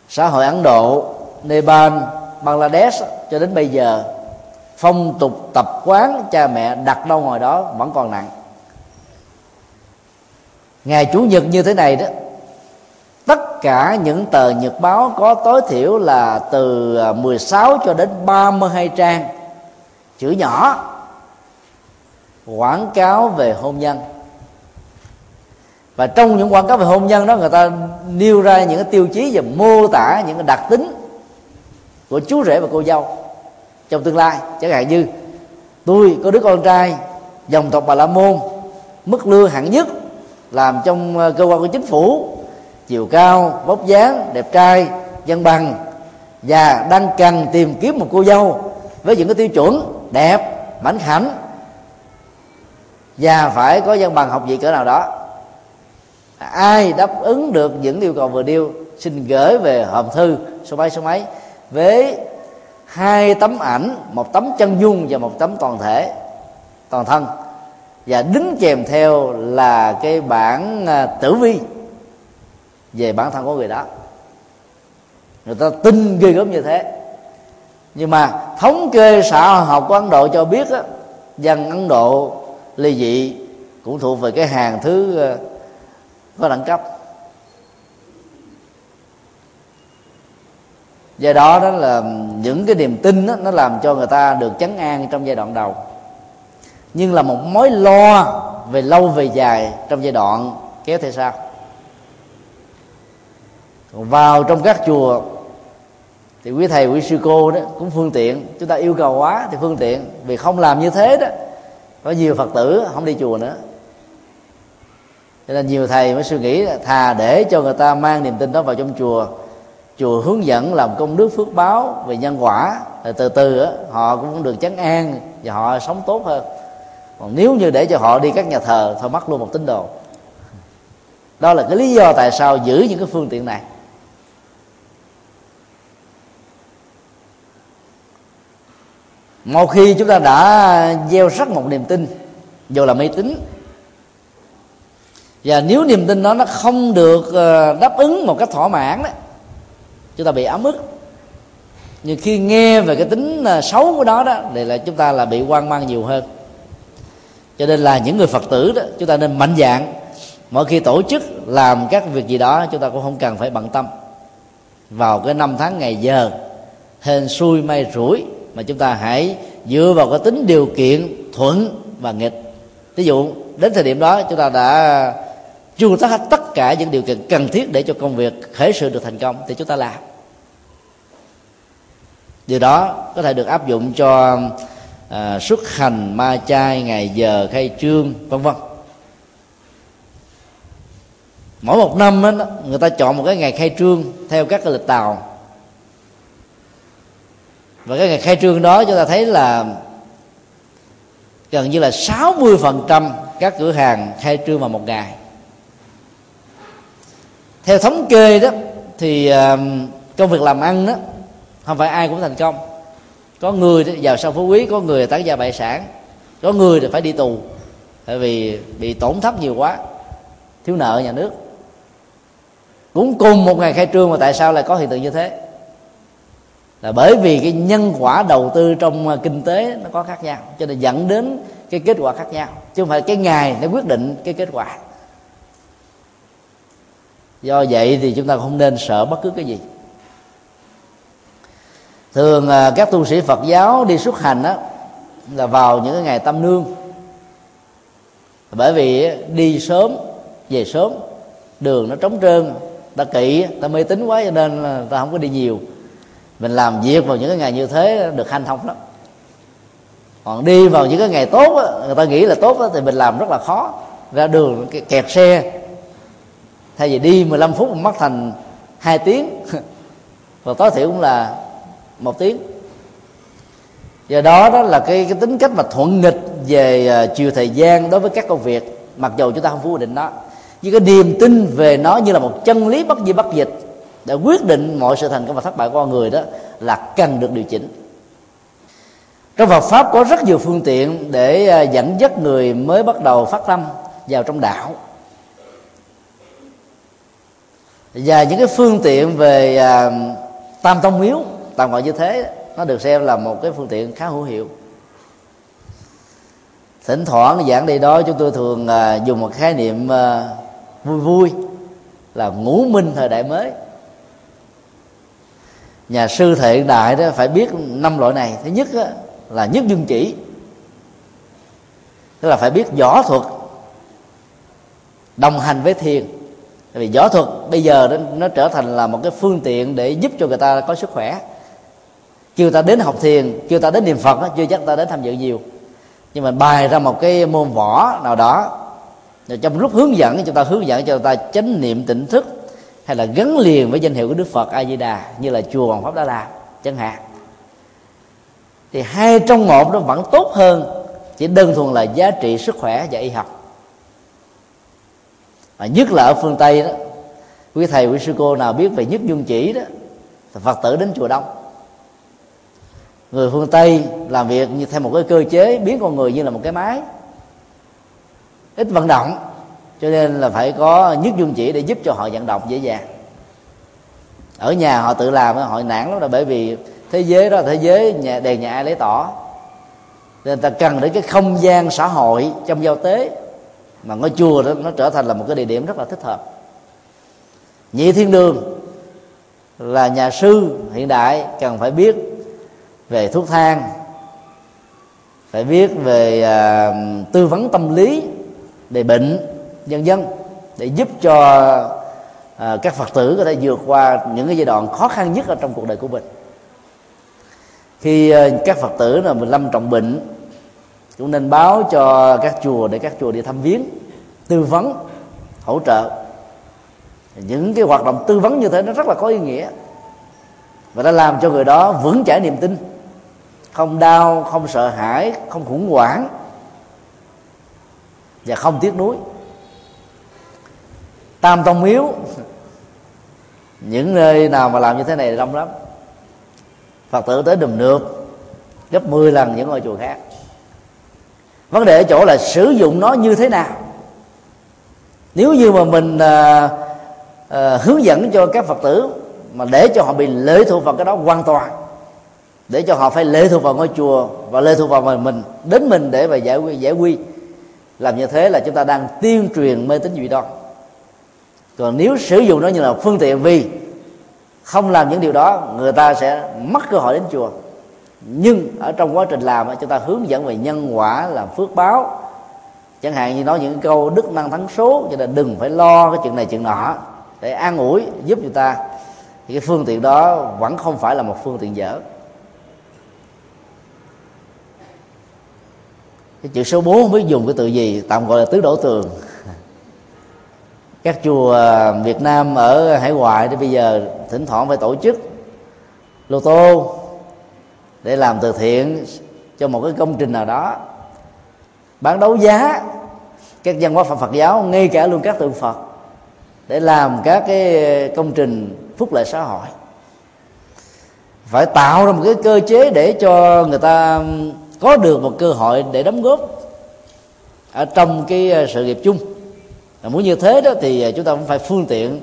Xã hội ấn độ nepal, bangladesh cho đến bây giờ, phong tục tập quán cha mẹ đặt đâu ngồi đó vẫn còn nặng. Ngày chủ nhật như thế này đó, tất cả những tờ nhật báo có tối thiểu là từ à, 16 cho đến 32 trang, chữ nhỏ, quảng cáo về hôn nhân. Và trong những quảng cáo về hôn nhân đó, người ta nêu ra những cái tiêu chí và mô tả những cái đặc tính của chú rể và cô dâu trong tương lai, chẳng hạn như, tôi có đứa con trai dòng tộc bà la môn, mức lương hạng nhất làm trong ờ, cơ quan của chính phủ, chiều cao, vóc dáng, đẹp trai dân bằng, và đang cần tìm kiếm một cô dâu với những cái tiêu chuẩn đẹp mảnh khảnh và phải có dân bằng học vị cỡ nào đó. Ai đáp ứng được những yêu cầu vừa điêu xin gửi về hòm thư số mấy số mấy với hai tấm ảnh một tấm chân dung và một tấm toàn thể toàn thân. Và đính kèm theo là cái bản à, tử vi về bản thân của người đó. Người ta tin ghê gớm như thế. Nhưng mà thống kê xã hội học của ấn độ cho biết á, dân ấn độ ly dị cũng thuộc về cái hàng thứ à, có đẳng cấp. Do đó đó là những cái niềm tin đó, nó làm cho người ta được chấn an trong giai đoạn đầu. Nhưng là một mối lo về lâu về dài trong giai đoạn kéo theo sau. Vào trong các chùa thì quý thầy quý sư cô đó cũng phương tiện chúng ta yêu cầu quá thì phương tiện. Vì không làm như thế đó có nhiều phật tử không đi chùa nữa. Cho nên nhiều thầy mới suy nghĩ thà để cho người ta mang niềm tin đó vào trong chùa chùa hướng dẫn làm công đức phước báo về nhân quả. Rồi từ từ á, họ cũng được chấn an và họ sống tốt hơn. Còn nếu như để cho họ đi các nhà thờ thôi mất luôn một tín đồ. Đó là cái lý do tại sao giữ những cái phương tiện này. Một khi chúng ta đã gieo rắc một niềm tin dù là mê tín. Và nếu niềm tin đó nó không được ờ, đáp ứng một cách thỏa mãn đó chúng ta bị ấm ức. Nhưng khi nghe về cái tính à, xấu của nó đó, thì là chúng ta là bị hoang mang nhiều hơn. Cho nên là những người phật tử đó, chúng ta nên mạnh dạng mỗi khi tổ chức làm các việc gì đó, chúng ta cũng không cần phải bận tâm. Vào cái năm tháng ngày giờ, hên xui may rủi, mà chúng ta hãy dựa vào cái tính điều kiện thuận và nghịch. Ví dụ, đến thời điểm đó, chúng ta đã chu tất hết tất cả những điều kiện cần thiết để cho công việc khởi sự được thành công, thì chúng ta làm điều đó có thể được áp dụng cho à, xuất hành ma chay ngày giờ khai trương vân vân. Mỗi một năm đó, người ta chọn một cái ngày khai trương theo các cái lịch tàu. Và cái ngày khai trương đó chúng ta thấy là gần như là 60% các cửa hàng khai trương vào một ngày. Theo thống kê đó thì à, công việc làm ăn đó không phải ai cũng thành công. Có người giàu sang phú quý, có người tán gia bại sản, có người thì phải đi tù tại vì bị tổn thất nhiều quá, thiếu nợ nhà nước. Cũng cùng một ngày khai trương mà tại sao lại có hiện tượng như thế? Là bởi vì cái nhân quả đầu tư trong à, kinh tế nó có khác nhau, cho nên dẫn đến cái kết quả khác nhau, chứ không phải cái ngày nó quyết định cái kết quả. Do vậy thì chúng ta không nên sợ bất cứ cái gì thường à, các tu sĩ phật giáo đi xuất hành đó là vào những cái ngày tâm nương. Bởi vì đi sớm về sớm đường nó trống trơn ta kỵ ta mê tín quá cho nên là ta không có đi nhiều. Mình làm việc vào những cái ngày như thế được hanh thông lắm. Còn đi vào những cái ngày tốt đó, người ta nghĩ là tốt đó, thì mình làm rất là khó. Ra đường kẹt xe. Thay vì đi 15 phút mất thành 2 tiếng. Và tối thiểu cũng là một tiếng. Do đó đó là cái, cái tính cách mà thuận nghịch về uh, chiều thời gian đối với các công việc mặc dù chúng ta không phủ định đó nhưng cái niềm tin về nó như là một chân lý bất di bất dịch để quyết định mọi sự thành công và thất bại của con người đó là cần được điều chỉnh. Trong Phật pháp có rất nhiều phương tiện để à, dẫn dắt người mới bắt đầu phát tâm vào trong đạo. Và những cái phương tiện về à, tam tông miếu tạm gọi như thế nó được xem là một cái phương tiện khá hữu hiệu. Thỉnh thoảng giảng đi đó chúng tôi thường à, dùng một khái niệm à, vui vui là ngũ minh thời đại mới. Nhà sư thời hiện đại đó phải biết năm loại này. Thứ nhất đó, là nhất dương chỉ tức là phải biết võ thuật đồng hành với thiền. Vì võ thuật bây giờ nó, nó trở thành là một cái phương tiện để giúp cho người ta có sức khỏe kêu ta đến học thiền kêu ta đến niệm phật đó, chưa chắc ta đến tham dự nhiều. Nhưng mà bài ra một cái môn võ nào đó rồi trong lúc hướng dẫn chúng ta hướng dẫn cho ta chánh niệm tỉnh thức hay là gắn liền với danh hiệu của đức phật a di đà như là chùa hoàng pháp đã la chẳng hạn. Thì hai trong một nó vẫn tốt hơn chỉ đơn thuần là giá trị sức khỏe và y học. Và nhất là ở phương tây đó quý thầy quý sư cô nào biết về nhất dung chỉ đó phật tử đến chùa đông người phương tây làm việc như, theo một cái cơ chế biến con người như là một cái máy, ít vận động, cho nên là phải có nhất dung chỉ để giúp cho họ vận động dễ dàng. Ở nhà họ tự làm, họ nản lắm là bởi vì thế giới đó là thế giới nhà, đèn nhà ai lấy tỏ. Nên ta cần đến cái không gian xã hội trong giao tế, mà ngôi chùa đó, nó trở thành là một cái địa điểm rất là thích hợp. Nhị thiên đường là nhà sư hiện đại, cần phải biết về thuốc thang phải biết về à, tư vấn tâm lý về bệnh nhân dân để giúp cho à, các phật tử có thể vượt qua những cái giai đoạn khó khăn nhất ở trong cuộc đời của mình. Khi à, các phật tử là mình lâm trọng bệnh cũng nên báo cho các chùa để các chùa đi thăm viếng tư vấn hỗ trợ. Những cái hoạt động tư vấn như thế nó rất là có ý nghĩa và đã làm cho người đó vững chãi niềm tin không đau không sợ hãi không khủng hoảng và không tiếc nuối. Tam tông miếu những nơi nào mà làm như thế này đông lắm. Phật tử tới đùm nước gấp 10 lần những ngôi chùa khác. Vấn đề ở chỗ là sử dụng nó như thế nào. Nếu như mà mình à, à, hướng dẫn cho các phật tử mà để cho họ bị lệ thuộc vào cái đó hoàn toàn để cho họ phải lệ thuộc vào ngôi chùa và lệ thuộc vào mình, đến mình để mà giải quy giải quy. Làm như thế là chúng ta đang tuyên truyền mê tín dị đoan. Còn nếu sử dụng nó như là phương tiện vì không làm những điều đó, người ta sẽ mất cơ hội đến chùa. Nhưng ở trong quá trình làm chúng ta hướng dẫn về nhân quả, làm phước báo. Chẳng hạn như nói những câu đức năng thắng số, cho nên đừng phải lo cái chuyện này chuyện nọ. Để an ủi, giúp người ta. Thì cái phương tiện đó vẫn không phải là một phương tiện dở. Cái chữ số 4 không biết dùng cái từ gì? Tạm gọi là tứ đổ tường. Các chùa à, Việt Nam ở hải ngoại thì bây giờ thỉnh thoảng phải tổ chức lô tô để làm từ thiện cho một cái công trình nào đó. Bán đấu giá các văn hóa Phật Phật giáo, ngay cả luôn các tượng Phật để làm các cái công trình phúc lợi xã hội. Phải tạo ra một cái cơ chế để cho người ta có được một cơ hội để đóng góp ở trong cái ờ, sự nghiệp chung. Và muốn như thế đó thì ờ, chúng ta cũng phải phương tiện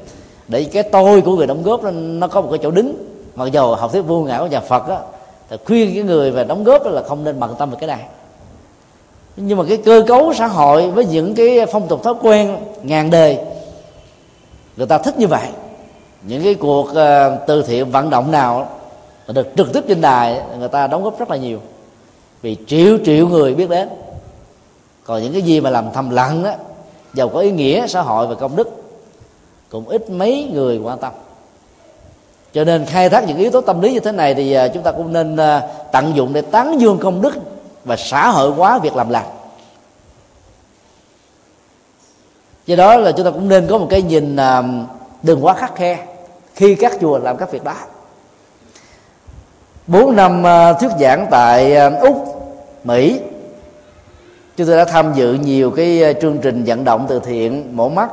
để cái tôi của người đóng góp nó, nó có một cái chỗ đứng. Mặc dù học thuyết vô ngã của nhà Phật đó, thì khuyên cái người về đóng góp đó là không nên bận tâm về cái này. Nhưng mà cái cơ cấu xã hội với những cái phong tục thói quen ngàn đời người ta thích như vậy. Những cái cuộc ờ, từ thiện vận động nào được trực tiếp trên đài người ta đóng góp rất là nhiều vì triệu triệu người biết đến. Còn những cái gì mà làm thầm lặng đó giàu có ý nghĩa, xã hội và công đức, cũng ít mấy người quan tâm. Cho nên khai thác những yếu tố tâm lý như thế này thì à, chúng ta cũng nên à, tận dụng để tán dương công đức và xã hội hóa việc làm lành. Do đó là chúng ta cũng nên có một cái nhìn à, đừng quá khắc khe khi các chùa làm các việc đó bốn năm ờ, thuyết giảng tại ờ, úc, mỹ. Chúng tôi đã tham dự nhiều cái ờ, chương trình vận động từ thiện, mổ mắt,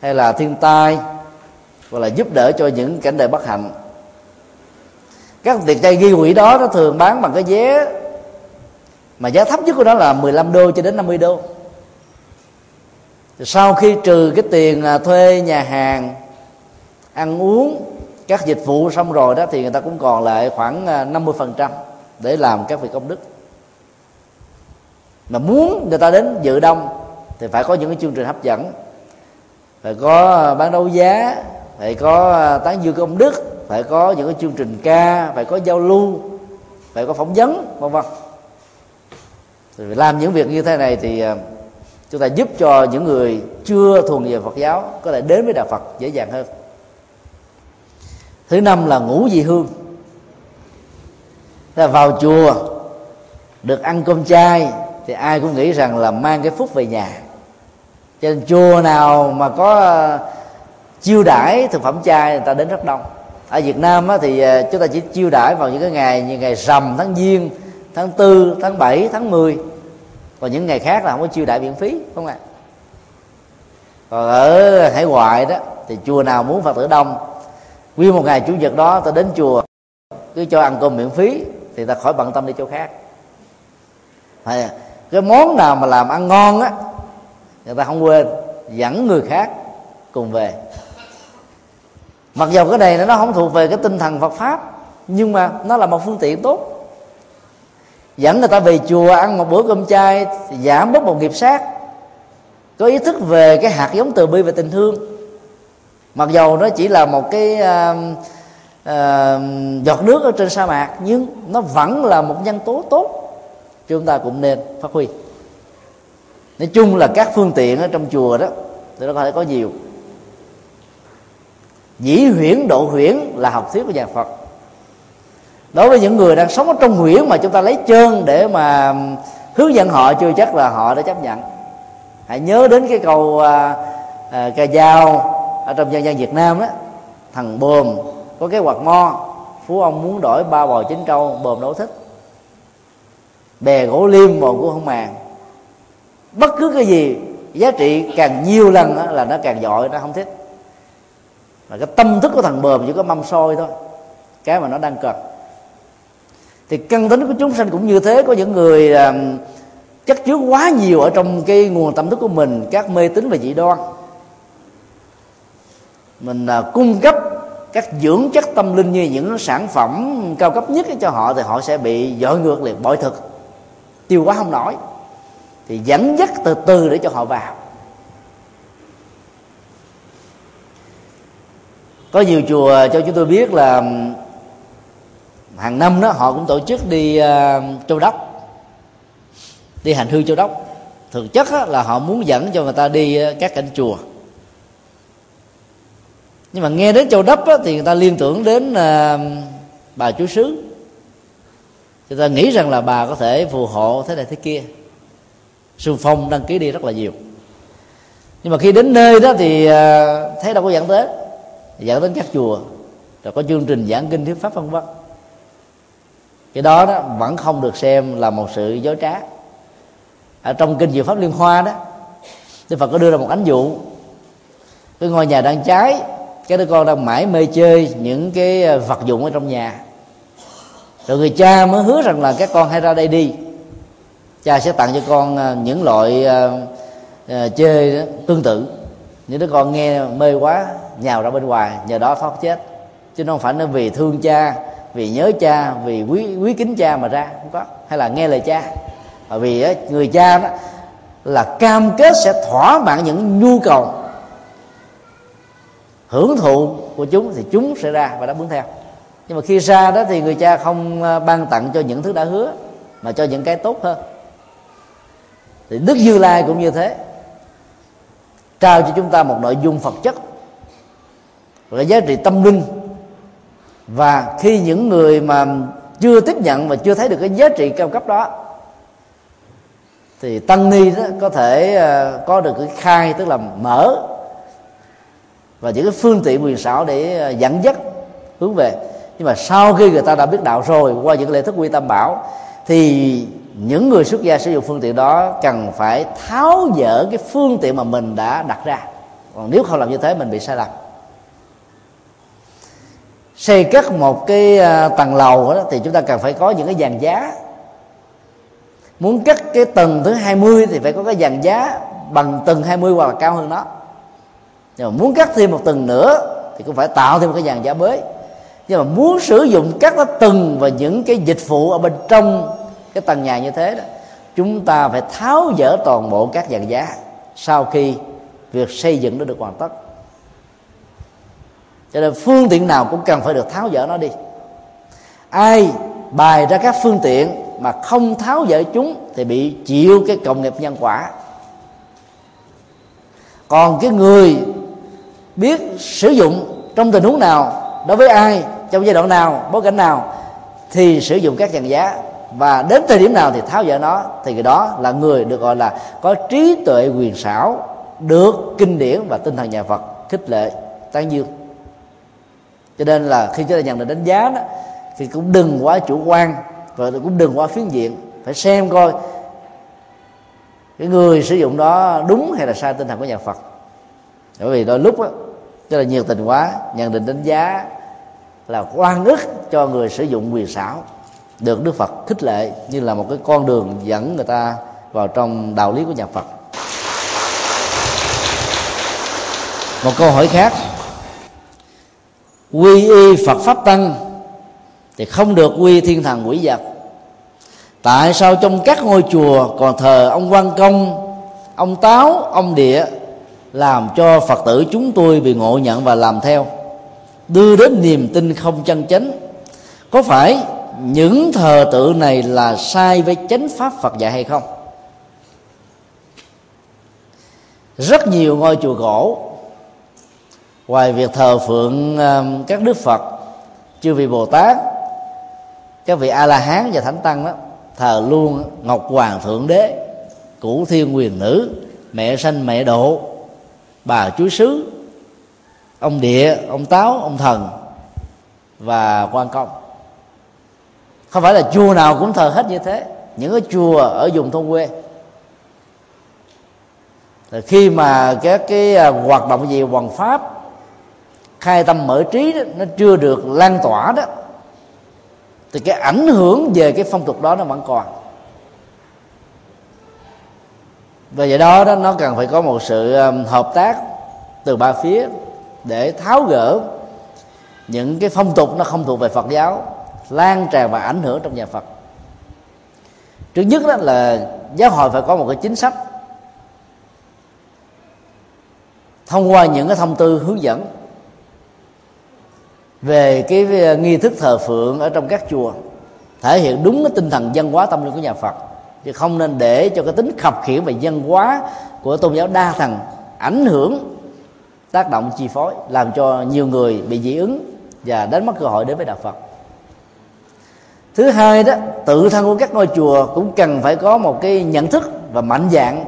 hay là thiên tai, hoặc là giúp đỡ cho những cảnh đời bất hạnh. Các tiệc chay ghi quỹ đó nó thường bán bằng cái vé, mà giá thấp nhất của nó là 15 đô cho đến 50 đô. Sau khi trừ cái tiền thuê nhà hàng, ăn uống các dịch vụ xong rồi đó thì người ta cũng còn lại khoảng à, 50% để làm các việc công đức. Mà muốn người ta đến dự đông thì phải có những cái chương trình hấp dẫn, phải có à, bán đấu giá, phải có à, tán dương công đức, phải có những cái chương trình ca, phải có giao lưu, phải có phỏng vấn, vân vân. Thì làm những việc như thế này thì chúng ta giúp cho những người chưa thuần về Phật giáo có thể đến với đạo Phật dễ dàng hơn thứ năm là ngủ dị hương. Là vào chùa được ăn cơm chay thì ai cũng nghĩ rằng là mang cái phúc về nhà. Cho nên chùa nào mà có ờ, chiêu đãi thực phẩm chay người ta đến rất đông. Ở Việt Nam á, thì ờ, chúng ta chỉ chiêu đãi vào những cái ngày như ngày rằm tháng giêng tháng tư tháng 7 tháng 10 còn những ngày khác là không có chiêu đãi miễn phí không ạ. À? còn ở hải ngoại đó thì chùa nào muốn phật tử đông nguyên một ngày chủ nhật đó, ta đến chùa, cứ cho ăn cơm miễn phí, thì ta khỏi bận tâm đi chỗ khác. À, cái món nào mà làm ăn ngon á, người ta không quên, dẫn người khác cùng về. Mặc dù cái này nó không thuộc về cái tinh thần Phật pháp, nhưng mà nó là một phương tiện tốt. Dẫn người ta về chùa ăn một bữa cơm chay, giảm bớt một nghiệp sát. Có ý thức về cái hạt giống từ bi và tình thương mặc dầu nó chỉ là một cái uh, uh, giọt nước ở trên sa mạc nhưng nó vẫn là một nhân tố tốt. Chúng ta cũng nên phát huy. Nói chung là các phương tiện ở trong chùa đó thì nó có thể có nhiều. Dĩ huyễn độ huyễn là học thuyết của nhà phật. Đối với những người đang sống ở trong huyễn mà chúng ta lấy chân để mà hướng dẫn họ chưa chắc là họ đã chấp nhận. Hãy nhớ đến cái câu à, à, ca dao ở trong dân gian việt nam đó thằng bồm có cái quạt mo phú ông muốn đổi ba bò chín trâu bồm đâu thích. Bè gỗ liêm bồm cũng không màng. Bất cứ cái gì giá trị càng nhiều lần đó, là nó càng giỏi nó không thích. Mà cái tâm thức của thằng bờm chỉ có mâm soi thôi cái mà nó đang cần. Thì căn tính của chúng sanh cũng như thế có những người à, chất chứa quá nhiều ở trong cái nguồn tâm thức của mình các mê tín và dị đoan mình à, cung cấp các dưỡng chất tâm linh như những sản phẩm cao cấp nhất cho họ thì họ sẽ bị dội ngược liền bội thực. Tiêu quá không nổi. Thì dẫn dắt từ từ để cho họ vào. Có nhiều chùa cho chúng tôi biết là hàng năm đó họ cũng tổ chức đi uh, châu đốc. Đi hành hương châu đốc. Thực chất là họ muốn dẫn cho người ta đi à, các cảnh chùa nhưng mà nghe đến châu đốc á, thì người ta liên tưởng đến à, bà chúa sứ. Người ta nghĩ rằng là bà có thể phù hộ thế này thế kia. Xung phong đăng ký đi rất là nhiều. Nhưng mà khi đến nơi đó thì à, thấy đâu có dẫn tới. Dẫn đến các chùa. Rồi có chương trình giảng kinh thuyết pháp vân vân. Cái đó đó vẫn không được xem là một sự dối trá. Ở trong kinh diệu pháp liên hoa đó Đức Phật có đưa ra một ánh dụ. Cái ngôi nhà đang cháy các đứa con đang mãi mê chơi những cái ờ, vật dụng ở trong nhà. Rồi người cha mới hứa rằng là các con hãy ra đây đi. Cha sẽ tặng cho con ờ, những loại ờ, chơi tương tự. Những đứa con nghe mê quá, nhào ra bên ngoài, nhờ đó thoát chết. Chứ không phải nó vì thương cha, vì nhớ cha, vì quý quý kính cha mà ra, không có. Hay là nghe lời cha. Bởi vì người cha đó là cam kết sẽ thỏa mãn những nhu cầu hưởng thụ của chúng thì chúng sẽ ra và đáp ứng theo. Nhưng mà khi ra đó thì người cha không à, ban tặng cho những thứ đã hứa, mà cho những cái tốt hơn. Thì đức như lai cũng như thế. Trao cho chúng ta một nội dung phật chất và giá trị tâm linh. Và khi những người mà chưa tiếp nhận và chưa thấy được cái giá trị cao cấp đó, thì tăng ni đó có thể à, có được cái khai, tức là mở và những cái phương tiện quyền xảo để ờ, dẫn dắt, hướng về. Nhưng mà sau khi người ta đã biết đạo rồi, qua những lễ thức quy tâm bảo, thì những người xuất gia sử dụng phương tiện đó cần phải tháo dỡ cái phương tiện mà mình đã đặt ra. Còn nếu không làm như thế, mình bị sai lầm. Xây cất một cái ờ, tầng lầu đó, thì chúng ta cần phải có những cái dàn giá. Muốn cất cái tầng thứ 20 thì phải có cái dàn giá bằng tầng 20 hoặc là cao hơn nó nhưng mà muốn cắt thêm một tầng nữa thì cũng phải tạo thêm một cái dàn giá mới. Nhưng mà muốn sử dụng các cái tầng và những cái dịch vụ ở bên trong cái tầng nhà như thế đó, chúng ta phải tháo dỡ toàn bộ các dàn giá sau khi việc xây dựng nó được hoàn tất. Cho nên phương tiện nào cũng cần phải được tháo dỡ nó đi. Ai bài ra các phương tiện mà không tháo dỡ chúng thì bị chịu cái cộng nghiệp nhân quả. Còn cái người biết sử dụng trong tình huống nào đối với ai trong giai đoạn nào bối cảnh nào thì sử dụng các dàn giá. Và đến thời điểm nào thì tháo dỡ nó thì người đó là người được gọi là có trí tuệ quyền xảo được kinh điển và tinh thần nhà Phật khích lệ tán dương. Cho nên là khi chúng ta nhận được đánh giá đó thì cũng đừng quá chủ quan và cũng đừng quá phiến diện. Phải xem coi cái người sử dụng đó đúng hay là sai tinh thần của nhà Phật. Bởi vì đôi lúc đó, tức là nhiệt tình quá, nhận định đánh giá là quan ức cho người sử dụng quyền xảo, được Đức Phật khích lệ như là một cái con đường dẫn người ta vào trong đạo lý của nhà Phật. Một câu hỏi khác. Quy y Phật pháp tăng thì không được quy thiên thần quỷ vật. Tại sao trong các ngôi chùa còn thờ ông quan công, ông táo, ông địa làm cho phật tử chúng tôi bị ngộ nhận và làm theo. Đưa đến niềm tin không chân chánh. Có phải những thờ tự này là sai với chánh pháp phật dạy hay không? Rất nhiều ngôi chùa cổ ngoài việc thờ phượng um, các đức phật, chư vị bồ tát, các vị a la hán và thánh tăng đó, thờ luôn ngọc hoàng thượng đế, cửu thiên quyền nữ, mẹ sanh mẹ độ bà chúa sứ ông địa ông táo ông thần và quan công. Không phải là chùa nào cũng thờ hết như thế. Những cái chùa ở vùng thôn quê. Khi mà các cái à, hoạt động gì hoàng pháp khai tâm mở trí đó, nó chưa được lan tỏa đó thì cái ảnh hưởng về cái phong tục đó nó vẫn còn. Và vậy đó, đó nó cần phải có một sự um, hợp tác từ ba phía để tháo gỡ những cái phong tục nó không thuộc về Phật giáo lan tràn và ảnh hưởng trong nhà Phật. Trước nhất đó là giáo hội phải có một cái chính sách thông qua những cái thông tư hướng dẫn về cái uh, nghi thức thờ phượng ở trong các chùa thể hiện đúng cái tinh thần văn hóa tâm linh của nhà Phật chứ không nên để cho cái tính khập khiễng và dân hóa của tôn giáo đa thần ảnh hưởng, tác động, chi phối, làm cho nhiều người bị dị ứng và đánh mất cơ hội đến với đạo Phật. Thứ hai đó, tự thân của các ngôi chùa cũng cần phải có một cái nhận thức và mạnh dạng,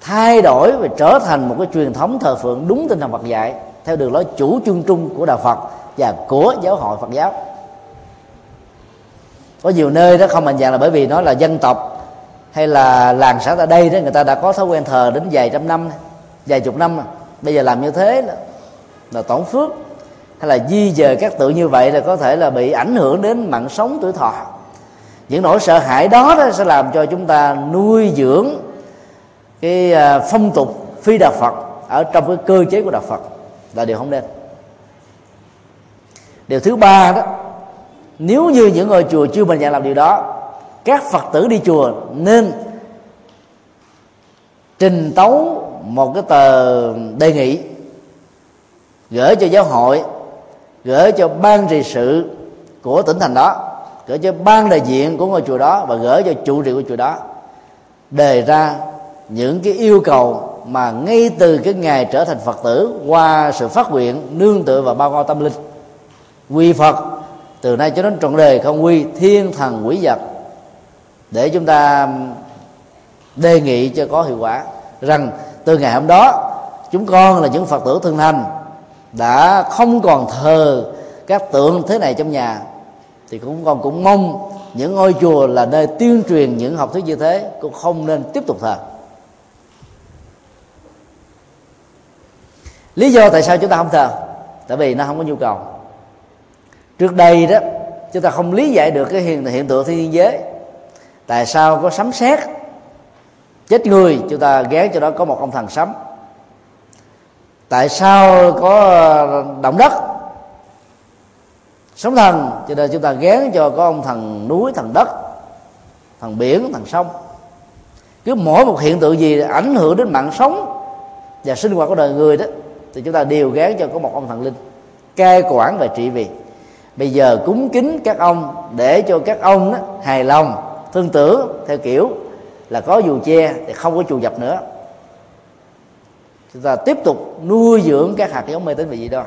thay đổi và trở thành một cái truyền thống thờ phượng đúng tinh thần Phật dạy theo đường lối chủ trương chung của đạo Phật và của giáo hội Phật giáo có nhiều nơi đó không mạnh dạng là bởi vì nó là dân tộc hay là làng xã tại đây đó người ta đã có thói quen thờ đến vài trăm năm vài chục năm bây giờ làm như thế là, là tổn phước. Hay là di dời các tự như vậy là có thể là bị ảnh hưởng đến mạng sống tuổi thọ. Những nỗi sợ hãi đó, đó sẽ làm cho chúng ta nuôi dưỡng cái à, phong tục phi đạo phật ở trong cái cơ chế của đạo phật. Là điều không nên. Điều thứ ba đó nếu như những ngôi chùa chưa mạnh dạng làm điều đó, các phật tử đi chùa nên trình tấu một cái tờ đề nghị gửi cho giáo hội, gửi cho ban trị sự của tỉnh thành đó, gửi cho ban đại diện của ngôi chùa đó và gửi cho chủ trì của chùa đó đề ra những cái yêu cầu mà ngay từ cái ngày trở thành phật tử qua sự phát nguyện, nương tựa vào bao ngôi tâm linh. Quy phật từ nay cho đến trọn đời không quy thiên thần quỷ vật, để chúng ta đề nghị cho có hiệu quả rằng từ ngày hôm đó, chúng con là những phật tử thân thành đã không còn thờ các tượng thế này trong nhà. Thì cũng còn cũng mong những ngôi chùa là nơi tuyên truyền những học thuyết như thế, cũng không nên tiếp tục thờ. Lý do tại sao chúng ta không thờ? Tại vì nó không có nhu cầu trước đây đó, chúng ta không lý giải được cái hiện hiện tượng thiên nhiên giới. Tại sao có sấm sét? Chết người, chúng ta gán cho đó có một ông thần sấm. Tại sao có ờ, động đất? Sóng thần, cho nên chúng ta gán cho có ông thần núi thần đất thần biển thần sông. Cứ mỗi một hiện tượng gì ảnh hưởng đến mạng sống và sinh hoạt của đời người đó, thì chúng ta đều gán cho có một ông thần linh, cai quản và trị vì bây giờ cúng kính các ông để cho các ông đó, hài lòng thương tưởng theo kiểu là có dù che thì không có chùa dập nữa. Chúng ta tiếp tục nuôi dưỡng các hạt giống mê tín về gì đó.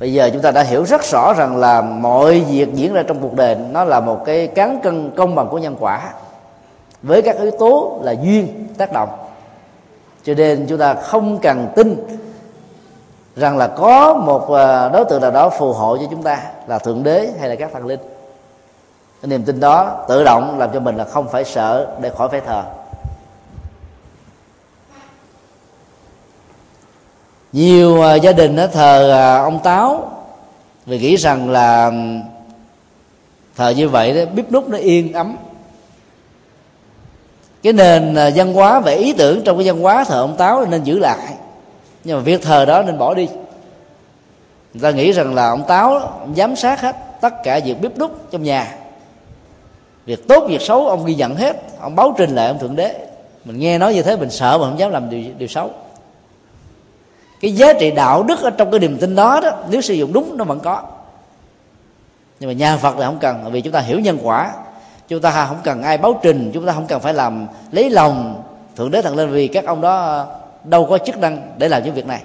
Bây giờ chúng ta đã hiểu rất rõ rằng là mọi việc diễn ra trong cuộc đời nó là một cái cán cân công bằng của nhân quả với các yếu tố là duyên tác động. Cho nên chúng ta không cần tin rằng là có một ờ, đối tượng nào đó phù hộ cho chúng ta là thượng đế hay là các thần linh. Cái niềm tin đó tự động làm cho mình là không phải sợ để khỏi phải thờ. Nhiều ờ, gia đình nó thờ ờ, ông táo vì nghĩ rằng là thờ như vậy đó, bếp nút nó yên ấm. Cái nền văn hóa về ý tưởng trong cái văn hóa thờ ông táo nên giữ lại nhưng mà việc thờ đó nên bỏ đi. Người ta nghĩ rằng là ông táo ông giám sát hết tất cả việc bếp đúc trong nhà. Việc tốt việc xấu ông ghi nhận hết. Ông báo trình lại ông thượng đế. Mình nghe nói như thế mình sợ mà không dám làm điều, điều xấu. Cái giá trị đạo đức ở trong cái niềm tin đó đó nếu sử dụng đúng nó vẫn có. Nhưng mà nhà phật là không cần vì chúng ta hiểu nhân quả. Chúng ta không cần ai báo trình chúng ta không cần phải làm lấy lòng thượng đế thần lên vì các ông đó đâu có chức năng để làm những việc này.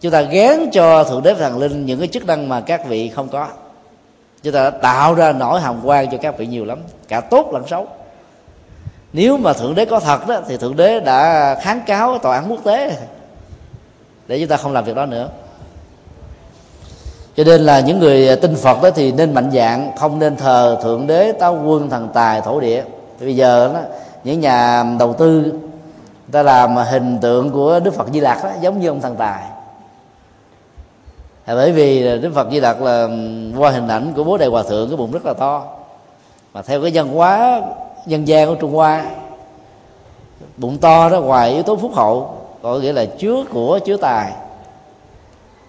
Chúng ta gán cho thượng đế thần linh những cái chức năng mà các vị không có. Chúng ta đã tạo ra nỗi hàm quan cho các vị nhiều lắm cả tốt lẫn xấu. Nếu mà thượng đế có thật đó thì thượng đế đã kháng cáo tòa án quốc tế để chúng ta không làm việc đó nữa. Cho nên là những người tin phật đó thì nên mạnh dạng không nên thờ thượng đế táo quân thần tài thổ địa. Thì bây giờ đó, những nhà đầu tư ta làm hình tượng của đức phật di lặc đó, giống như ông thần tài. Là bởi vì đức phật di lặc là qua hình ảnh của bố đại hòa thượng, cái bụng rất là to. Mà theo cái văn hóa dân gian của trung hoa, bụng to đó ngoài yếu tố phúc hậu, có nghĩa là chứa của, chứa tài.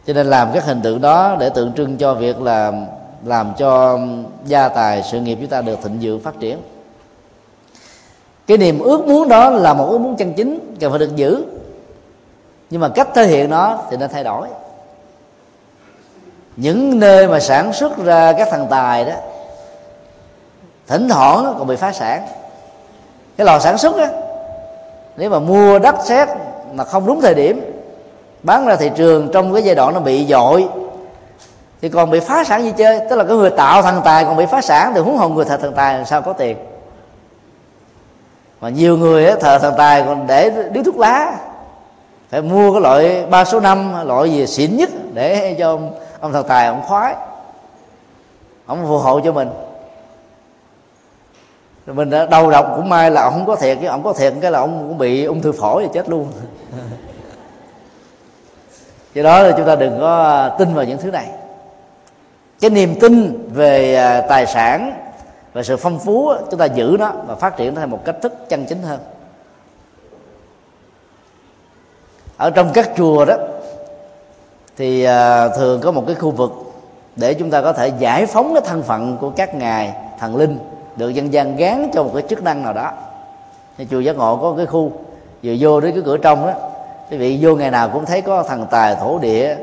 Cho nên làm các hình tượng đó để tượng trưng cho việc là, làm cho gia tài sự nghiệp chúng ta được thịnh vượng phát triển cái niềm ước muốn đó là một ước muốn chân chính cần phải được giữ. Nhưng mà cách thể hiện nó thì nên thay đổi. Những nơi mà sản xuất ra các thằng tài đó, thỉnh thoảng còn bị phá sản. Cái lò sản xuất á, nếu mà mua đất sét mà không đúng thời điểm, bán ra thị trường trong cái giai đoạn nó bị dội, thì còn bị phá sản gì chơi? Tức là cái người tạo thằng tài còn bị phá sản thì huống hồ người thật thằng tài làm sao có tiền? Mà nhiều người á, thờ thần tài còn để điếu thuốc lá. Phải mua cái loại ba số năm loại gì xịn nhất để cho ông, ông thần tài ông khoái. Ông phù hộ cho mình. Rồi mình đã đầu độc cũng may là ông không có thiệt chứ ông có thiệt cái là ông cũng bị ung thư phổi và chết luôn. Do đó là chúng ta đừng có tin vào những thứ này. Cái niềm tin về à, tài sản và sự phong phú chúng ta giữ nó và phát triển nó theo một cách thức chân chính hơn. Ở trong các chùa đó thì à, thường có một cái khu vực để chúng ta có thể giải phóng cái thân phận của các ngài thần linh được dân gian gán cho một cái chức năng nào đó. Thì chùa giác ngộ có cái khu vừa vô đến cái cửa trong đó quý vị vô ngày nào cũng thấy có thần tài thổ địa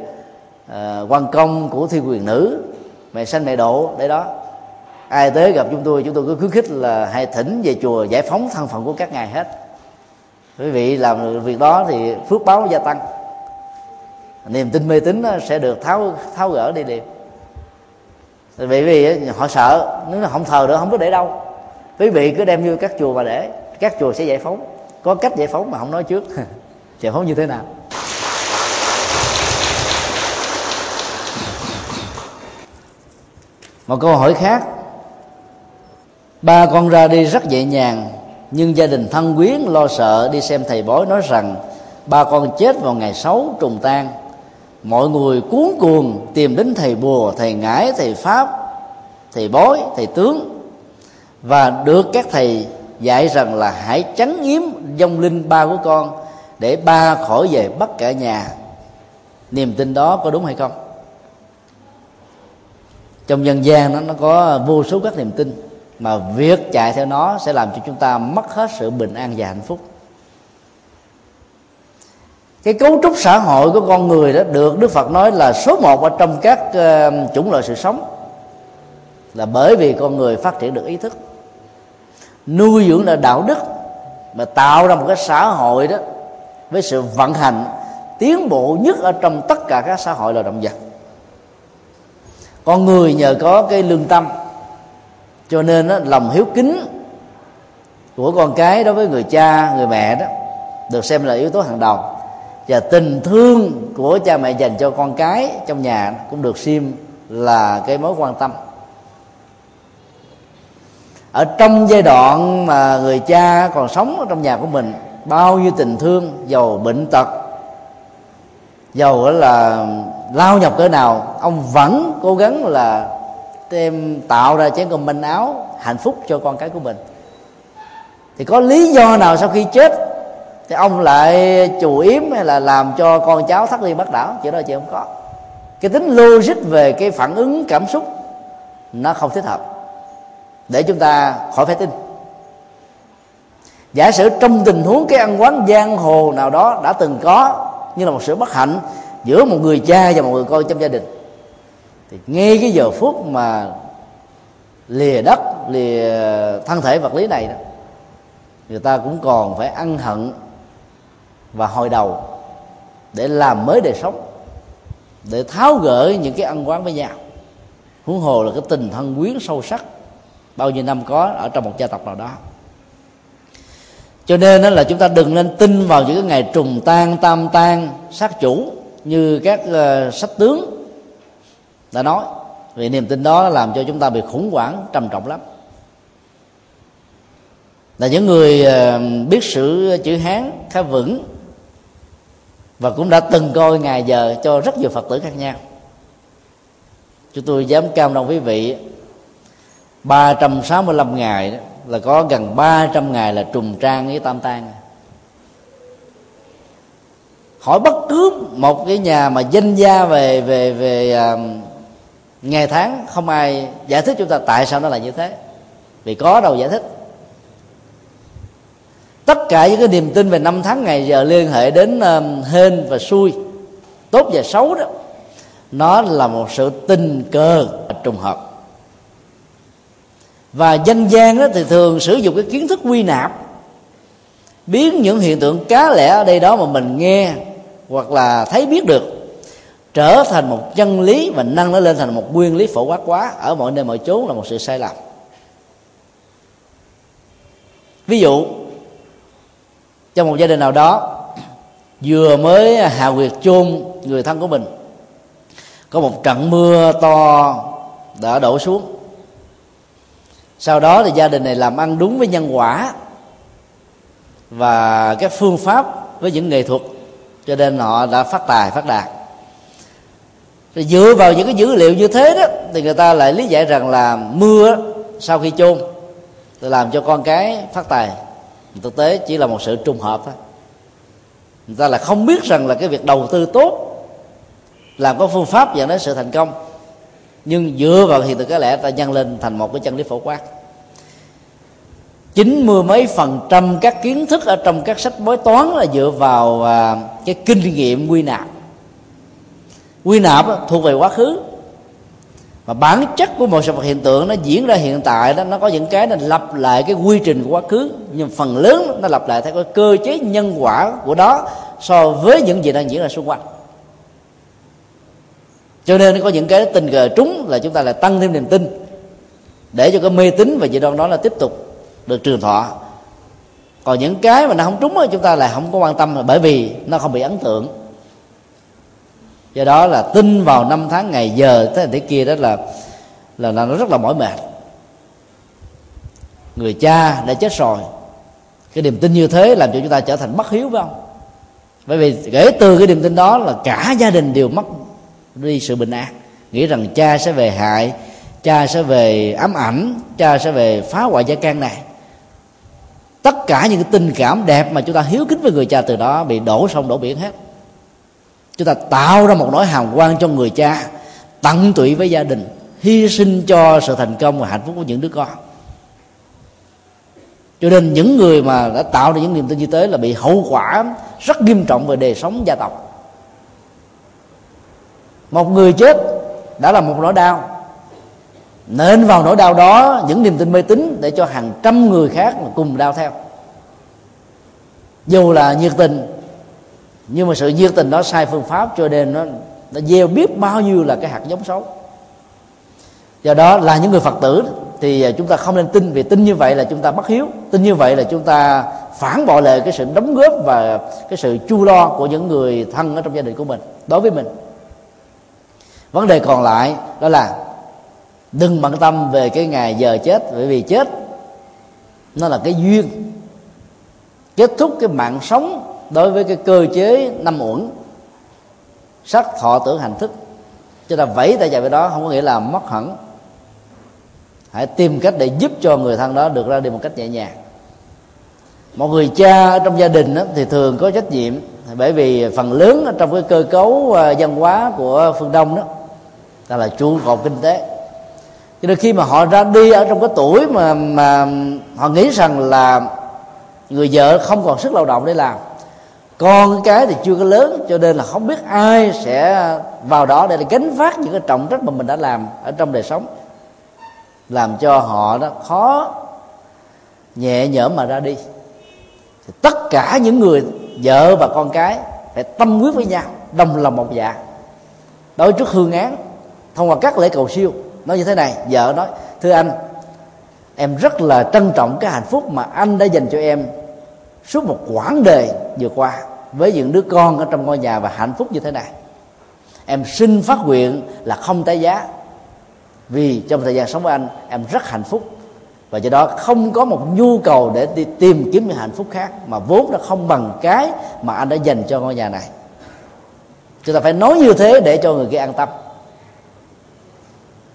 uh, quan công của thiên quyền nữ mẹ sanh mẹ độ để đó ai tới gặp chúng tôi chúng tôi cứ khuyến khích là hãy thỉnh về chùa giải phóng thân phận của các ngài hết. Quý vị làm việc đó thì phước báo gia tăng. Niềm tin mê tín sẽ được tháo tháo gỡ đi liền. Bởi vì họ sợ, nếu nó không thờ nữa, không có để đâu. Quý vị cứ đem vô các chùa mà để, các chùa sẽ giải phóng. Có cách giải phóng mà không nói trước. Giải phóng như thế nào? Một câu hỏi khác ba con ra đi rất nhẹ nhàng, nhưng gia đình thân quyến lo sợ đi xem thầy bói nói rằng, ba con chết vào ngày sáu trùng tan. Mọi người cuốn cuồng tìm đến thầy bùa, thầy ngải, thầy pháp, thầy bói, thầy tướng. Và được các thầy dạy rằng là hãy tránh yếm dông linh ba của con để ba khỏi về bắt cả nhà. Niềm tin đó có đúng hay không? Trong dân gian nó nó có vô số các niềm tin mà việc chạy theo nó sẽ làm cho chúng ta mất hết sự bình an và hạnh phúc. Cái cấu trúc xã hội của con người đó được đức phật nói là số một ở trong các uh, chủng loại sự sống. Là bởi vì con người phát triển được ý thức. Nuôi dưỡng là đạo đức mà tạo ra một cái xã hội đó với sự vận hành tiến bộ nhất ở trong tất cả các xã hội là động vật. Con người nhờ có cái lương tâm cho nên đó, lòng hiếu kính của con cái đối với người cha người mẹ đó được xem là yếu tố hàng đầu. Và tình thương của cha mẹ dành cho con cái trong nhà cũng được xem là cái mối quan tâm. Ở trong giai đoạn mà người cha còn sống ở trong nhà của mình bao nhiêu tình thương giàu bệnh tật giàu là lao nhọc cỡ nào ông vẫn cố gắng là tìm tạo ra chén cơm manh áo hạnh phúc cho con cái của mình. Thì có lý do nào sau khi chết thì ông lại chủ yếm hay là làm cho con cháu thắt đi bắt đảo? Chuyện đó chị không có. Cái tính logic về cái phản ứng, cảm xúc, nó không thích hợp. Để chúng ta khỏi phải tin. Giả sử trong tình huống cái ăn quán giang hồ nào đó đã từng có, như là một sự bất hạnh giữa một người cha và một người con trong gia đình thì ngay cái giờ phút mà lìa đất lìa thân thể vật lý này đó người ta cũng còn phải ăn hận và hồi đầu để làm mới đời sống để tháo gỡ những cái ăn quán với nhau. Huống hồ là cái tình thân quyến sâu sắc bao nhiêu năm có ở trong một gia tộc nào đó. Cho nên đó là chúng ta đừng nên tin vào những cái ngày trùng tan tam tan sát chủ như các uh, sách tướng đã nói, vì niềm tin đó làm cho chúng ta bị khủng hoảng, trầm trọng lắm. Là những người ờ, biết sự chữ hán khá vững và cũng đã từng coi ngày giờ cho rất nhiều phật tử khác nhau. Chúng tôi dám cam đoan quý vị 365 ngày đó là có gần 300 ngày là trùng trang với tam tang. Hỏi bất cứ một cái nhà mà danh gia về về về ờ, ngày tháng không ai giải thích chúng ta tại sao nó là như thế. Vì có đâu giải thích. Tất cả những cái niềm tin về năm tháng ngày giờ liên hệ đến um, hên và xui tốt và xấu đó nó là một sự tình cờ trùng hợp. Và dân gian đó thì thường sử dụng cái kiến thức quy nạp biến những hiện tượng cá lẻ ở đây đó mà mình nghe hoặc là thấy biết được trở thành một chân lý và nâng nó lên thành một nguyên lý phổ quát quá ở mọi nơi mọi chốn là một sự sai lầm. Ví dụ, trong một gia đình nào đó, vừa mới hạ quyệt chôn người thân của mình, có một trận mưa to đã đổ xuống. Sau đó thì gia đình này làm ăn đúng với nhân quả và các phương pháp với những nghệ thuật, cho nên họ đã phát tài, phát đạt rồi dựa vào những cái dữ liệu như thế đó, thì người ta lại lý giải rằng là mưa sau khi chôn thì làm cho con cái phát tài. Thực tế chỉ là một sự trùng hợp thôi. Người ta là không biết rằng là cái việc đầu tư tốt, làm có phương pháp dẫn đến sự thành công. Nhưng dựa vào hiện tượng cái lẽ ta nhân lên thành một cái chân lý phổ quát. Chín mươi mấy phần trăm các kiến thức ở trong các sách bói toán là dựa vào à, cái kinh nghiệm quy nạp quy nạp thuộc về quá khứ. Mà bản chất của một sự vật hiện tượng nó diễn ra hiện tại đó, nó có những cái nó lặp lại cái quy trình của quá khứ. Nhưng phần lớn nó lặp lại theo cái cơ chế nhân quả của đó so với những gì đang diễn ra xung quanh. Cho nên có những cái tình cờ trúng là chúng ta lại tăng thêm niềm tin để cho cái mê tín và dị đoan đó là tiếp tục được trường thọ. Còn những cái mà nó không trúng thì chúng ta lại không có quan tâm bởi vì nó không bị ấn tượng do đó là tin vào năm tháng ngày giờ thế này thế kia đó là là, là nó rất là mỏi mệt. Người cha đã chết rồi. Cái niềm tin như thế làm cho chúng ta trở thành bất hiếu phải không? Bởi vì kể từ cái niềm tin đó là cả gia đình đều mất đi sự bình an. Nghĩ rằng cha sẽ về hại cha sẽ về ám ảnh cha sẽ về phá hoại gia can này. Tất cả những cái tình cảm đẹp mà chúng ta hiếu kính với người cha từ đó bị đổ sông đổ biển hết chúng ta tạo ra một nỗi hào quang cho người cha, tận tụy với gia đình, hy sinh cho sự thành công và hạnh phúc của những đứa con. Cho nên những người mà đã tạo ra những niềm tin như thế là bị hậu quả rất nghiêm trọng về đời sống gia tộc. Một người chết đã là một nỗi đau. Nên vào nỗi đau đó, những niềm tin mê tín để cho hàng trăm người khác cùng đau theo. Dù là nhiệt tình nhưng mà sự nhiệt tình đó sai phương pháp, cho nên nó nó gieo biết bao nhiêu là cái hạt giống xấu. Do đó là những người phật tử thì à, chúng ta không nên tin, vì tin như vậy là chúng ta bất hiếu, tin như vậy là chúng ta phản bội lại cái sự đóng góp và cái sự chu lo của những người thân ở trong gia đình của mình, đối với mình. Vấn đề còn lại đó là đừng bận tâm về cái ngày giờ chết, bởi vì chết nó là cái duyên. Kết thúc cái mạng sống đối với cái cơ chế năm uẩn sắc thọ tưởng hành thức cho ta vẫy tay vào đó không có nghĩa là mất hẳn. Hãy tìm cách để giúp cho người thân đó được ra đi một cách nhẹ nhàng. Một người cha ở trong gia đình đó, thì thường có trách nhiệm bởi vì phần lớn trong cái cơ cấu à, văn hóa của phương đông đó ta là trụ cột kinh tế. Cho nên khi mà họ ra đi ở trong cái tuổi mà mà họ nghĩ rằng là người vợ không còn sức lao động để làm con cái thì chưa có lớn, cho nên là không biết ai sẽ vào đó để gánh vác những cái trọng trách mà mình đã làm ở trong đời sống. Làm cho họ đó khó nhẹ nhõm mà ra đi. Thì tất cả những người vợ và con cái phải tâm quyết với nhau, đồng lòng một dạ. Đối trước hương án, thông qua các lễ cầu siêu, nói như thế này, vợ nói, thưa anh, em rất là trân trọng cái hạnh phúc mà anh đã dành cho em suốt một quãng đời vừa qua với những đứa con ở trong ngôi nhà và hạnh phúc như thế này, em xin phát nguyện là không tái giá. Vì trong thời gian sống với anh, em rất hạnh phúc. Và do đó không có một nhu cầu để đi tìm kiếm những hạnh phúc khác mà vốn nó không bằng cái mà anh đã dành cho ngôi nhà này. Chúng ta phải nói như thế để cho người kia an tâm.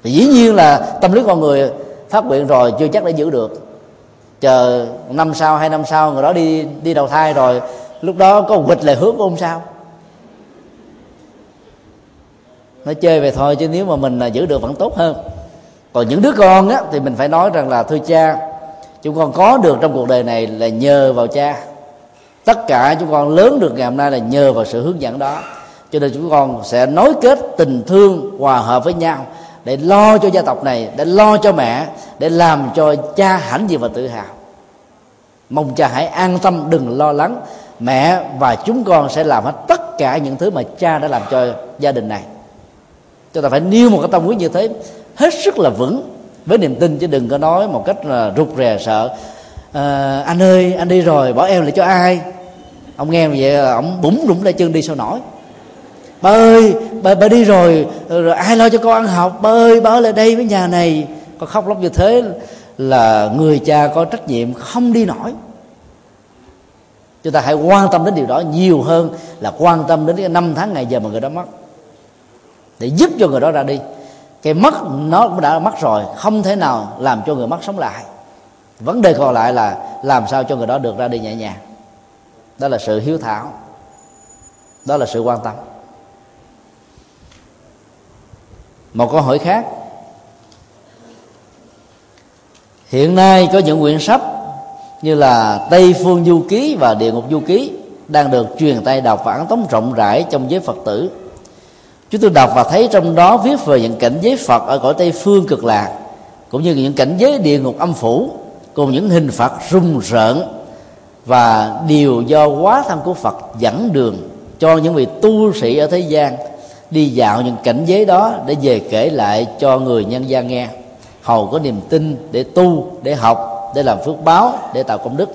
Thì dĩ nhiên là tâm lý con người phát nguyện rồi chưa chắc đã giữ được chờ năm sau hai năm sau người đó đi đi đầu thai rồi, lúc đó có quịch lại hướng của ông sao? Nó chơi về thôi chứ nếu mà mình giữ được vẫn tốt hơn. Còn những đứa con á, thì mình phải nói rằng là, thưa cha, chúng con có được trong cuộc đời này là nhờ vào cha. Tất cả chúng con lớn được ngày hôm nay là nhờ vào sự hướng dẫn đó. Cho nên chúng con sẽ nối kết tình thương hòa hợp với nhau để lo cho gia tộc này để lo cho mẹ để làm cho cha hãnh diện và tự hào. Mong cha hãy an tâm đừng lo lắng. Mẹ và chúng con sẽ làm hết tất cả những thứ mà cha đã làm cho gia đình này. Chúng ta phải nêu một cái tâm quyết như thế hết sức là vững với niềm tin chứ đừng có nói một cách là rụt rè sợ à, anh ơi anh đi rồi bỏ em lại cho ai? Ông nghe vậy ông búng đụng lại chân đi sao nổi ba ơi ba, ba đi rồi rồi ai lo cho con ăn học? Ba ơi ba ở lại đây với nhà này. Con khóc lóc như thế là người cha có trách nhiệm không đi nổi. Chúng ta hãy quan tâm đến điều đó nhiều hơn là quan tâm đến cái năm tháng ngày giờ mà người đó mất. Để giúp cho người đó ra đi. Cái mất nó cũng đã mất rồi không thể nào làm cho người mất sống lại. Vấn đề còn lại là làm sao cho người đó được ra đi nhẹ nhàng. Đó là sự hiếu thảo. Đó là sự quan tâm. Một câu hỏi khác. Hiện nay có những quyển sách như là tây phương du ký và địa ngục du ký đang được truyền tay đọc và ấn tống rộng rãi trong giới phật tử. Chúng tôi đọc và thấy trong đó viết về những cảnh giới phật ở cõi tây phương cực lạc, cũng như những cảnh giới địa ngục âm phủ, cùng những hình phạt rùng rợn và điều do quá tham của phật dẫn đường cho những vị tu sĩ ở thế gian đi dạo những cảnh giới đó để về kể lại cho người nhân gian nghe. Hầu có niềm tin để tu, để học, để làm phước báo, để tạo công đức.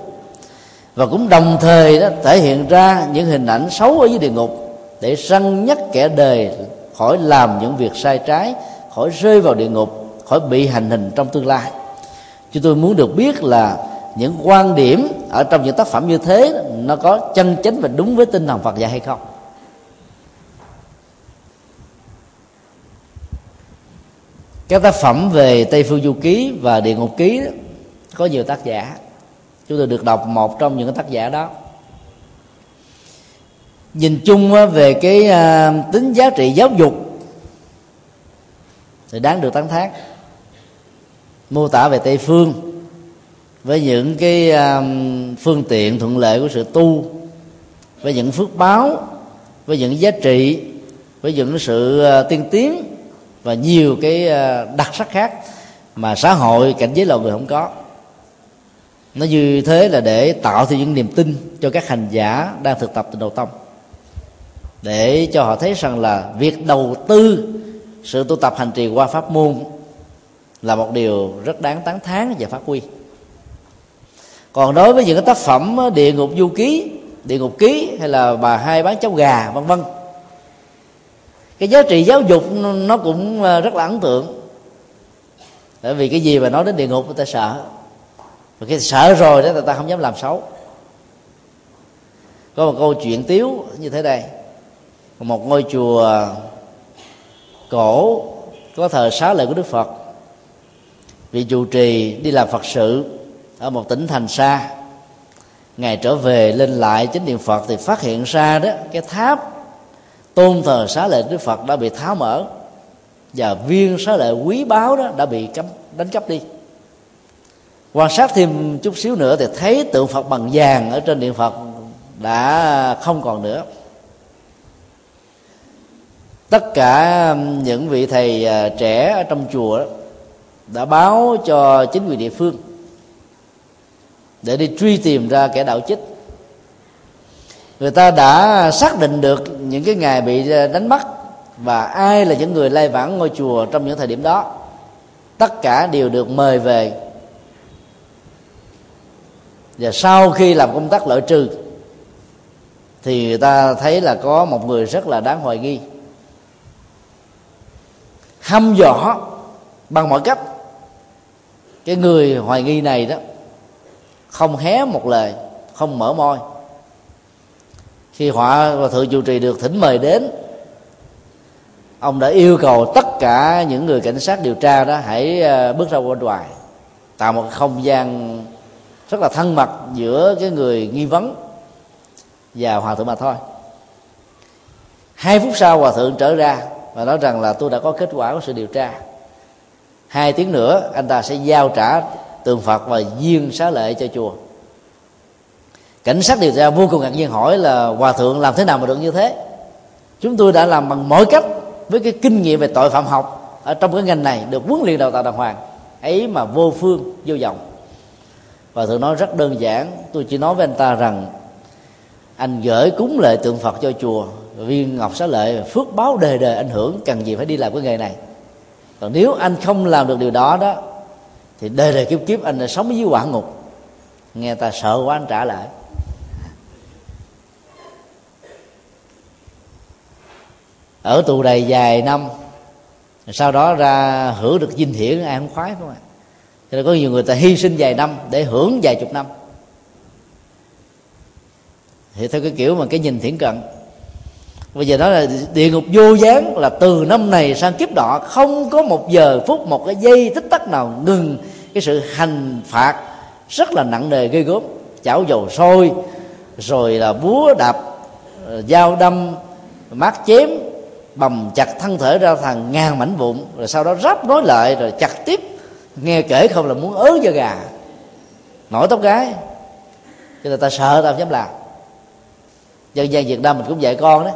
Và cũng đồng thời đó, thể hiện ra những hình ảnh xấu ở dưới địa ngục để răng nhắc kẻ đời khỏi làm những việc sai trái, khỏi rơi vào địa ngục, khỏi bị hành hình trong tương lai. Chúng tôi muốn được biết là những quan điểm ở trong những tác phẩm như thế, nó có chân chánh và đúng với tinh thần Phật dạy hay không? Các tác phẩm về Tây Phương Du Ký và Địa Ngục Ký có nhiều tác giả. Chúng tôi được đọc một trong những tác giả đó. Nhìn chung về cái à, tính giá trị giáo dục thì đáng được tán thán. Mô tả về tây phương với những cái à, phương tiện thuận lợi của sự tu, với những phước báo, với những giá trị, với những sự à, tiên tiến và nhiều cái ờ, đặc sắc khác mà xã hội, cảnh giới loài người không có. Nó như thế là để tạo thêm những niềm tin cho các hành giả đang thực tập từ đầu tông. Để cho họ thấy rằng là việc đầu tư sự tu tập hành trì qua pháp môn là một điều rất đáng tán thán và phát huy. Còn đối với những cái tác phẩm ờ, địa ngục du ký, địa ngục ký hay là bà hai bán cháo gà, vân vân cái giá trị giáo dục nó cũng ờ, rất là ấn tượng. Bởi vì cái gì mà nói đến địa ngục người ta sợ. Và cái sợ rồi đó, người ta không dám làm xấu. Có một câu chuyện tiếu như thế đây. Một ngôi chùa cổ có thờ xá lợi của đức phật. Vị trụ trì đi làm phật sự ở một tỉnh thành xa ngày trở về, lên lại chính điện phật thì phát hiện ra đó, cái tháp tôn thờ xá lợi đức phật đã bị tháo mở, và viên xá lợi quý báu đó đã bị cấm, đánh cắp đi. Quan sát thêm chút xíu nữa thì thấy tượng phật bằng vàng ở trên điện phật đã không còn nữa. Tất cả những vị thầy à, trẻ ở trong chùa đã báo cho chính quyền địa phương để đi truy tìm ra kẻ đạo chích người ta đã xác định được những cái ngày bị ờ, đánh bắt và ai là những người lai vãng ngôi chùa trong những thời điểm đó. Tất cả đều được mời về. Và sau khi làm công tác lợi trừ, thì người ta thấy là có một người rất là đáng hoài nghi. Hăm dọa bằng mọi cách. Cái người hoài nghi này đó, không hé một lời, không mở môi khi họa và thượng chủ trì được thỉnh mời đến, ông đã yêu cầu tất cả những người cảnh sát điều tra đó hãy ờ, bước ra bên ngoài, tạo một không gian rất là thân mật giữa cái người nghi vấn và hòa thượng mà thôi. Hai phút sau hòa thượng trở ra và nói rằng là, tôi đã có kết quả của sự điều tra. Hai tiếng nữa, anh ta sẽ giao trả tượng phật và duyên xá lệ cho chùa cảnh sát điều tra vô cùng ngạc nhiên hỏi là hòa thượng làm thế nào mà được như thế? Chúng tôi đã làm bằng mọi cách với cái kinh nghiệm về tội phạm học ở trong cái ngành này được huấn luyện đào tạo đàng hoàng. Ấy mà vô phương, vô vọng. Và thượng nói rất đơn giản, tôi chỉ nói với anh ta rằng anh gửi cúng lệ tượng phật cho chùa, viên ngọc xá lợi, phước báo đời đời ảnh hưởng cần gì phải đi làm cái nghề này. Còn nếu anh không làm được điều đó đó, thì đời đời kiếp kiếp anh sống dưới quả ngục. Nghe ta sợ quá, anh trả lại. Ở tù đầy dài năm, sau đó ra hưởng được dinh hiển, ai không khoái không ạ? Cho nên có nhiều người ta hy sinh vài năm để hưởng vài chục năm. Thì theo cái kiểu mà cái nhìn thiển cận. Bây giờ nói là địa ngục vô gián là từ năm này sang kiếp đỏ không có một giờ phút, một cái giây tích tắc nào ngừng cái sự hành phạt rất là nặng nề gây gớm. Chảo dầu sôi, rồi là búa đập ờ, dao đâm mát chém bầm chặt thân thể ra thành ngàn mảnh vụn rồi sau đó ráp nối lại rồi chặt tiếp. Nghe kể không là muốn ớ cho gà. Nổi tóc gái. Cho nên ta sợ ta không dám làm. Dân gian việt nam mình cũng dạy con đó.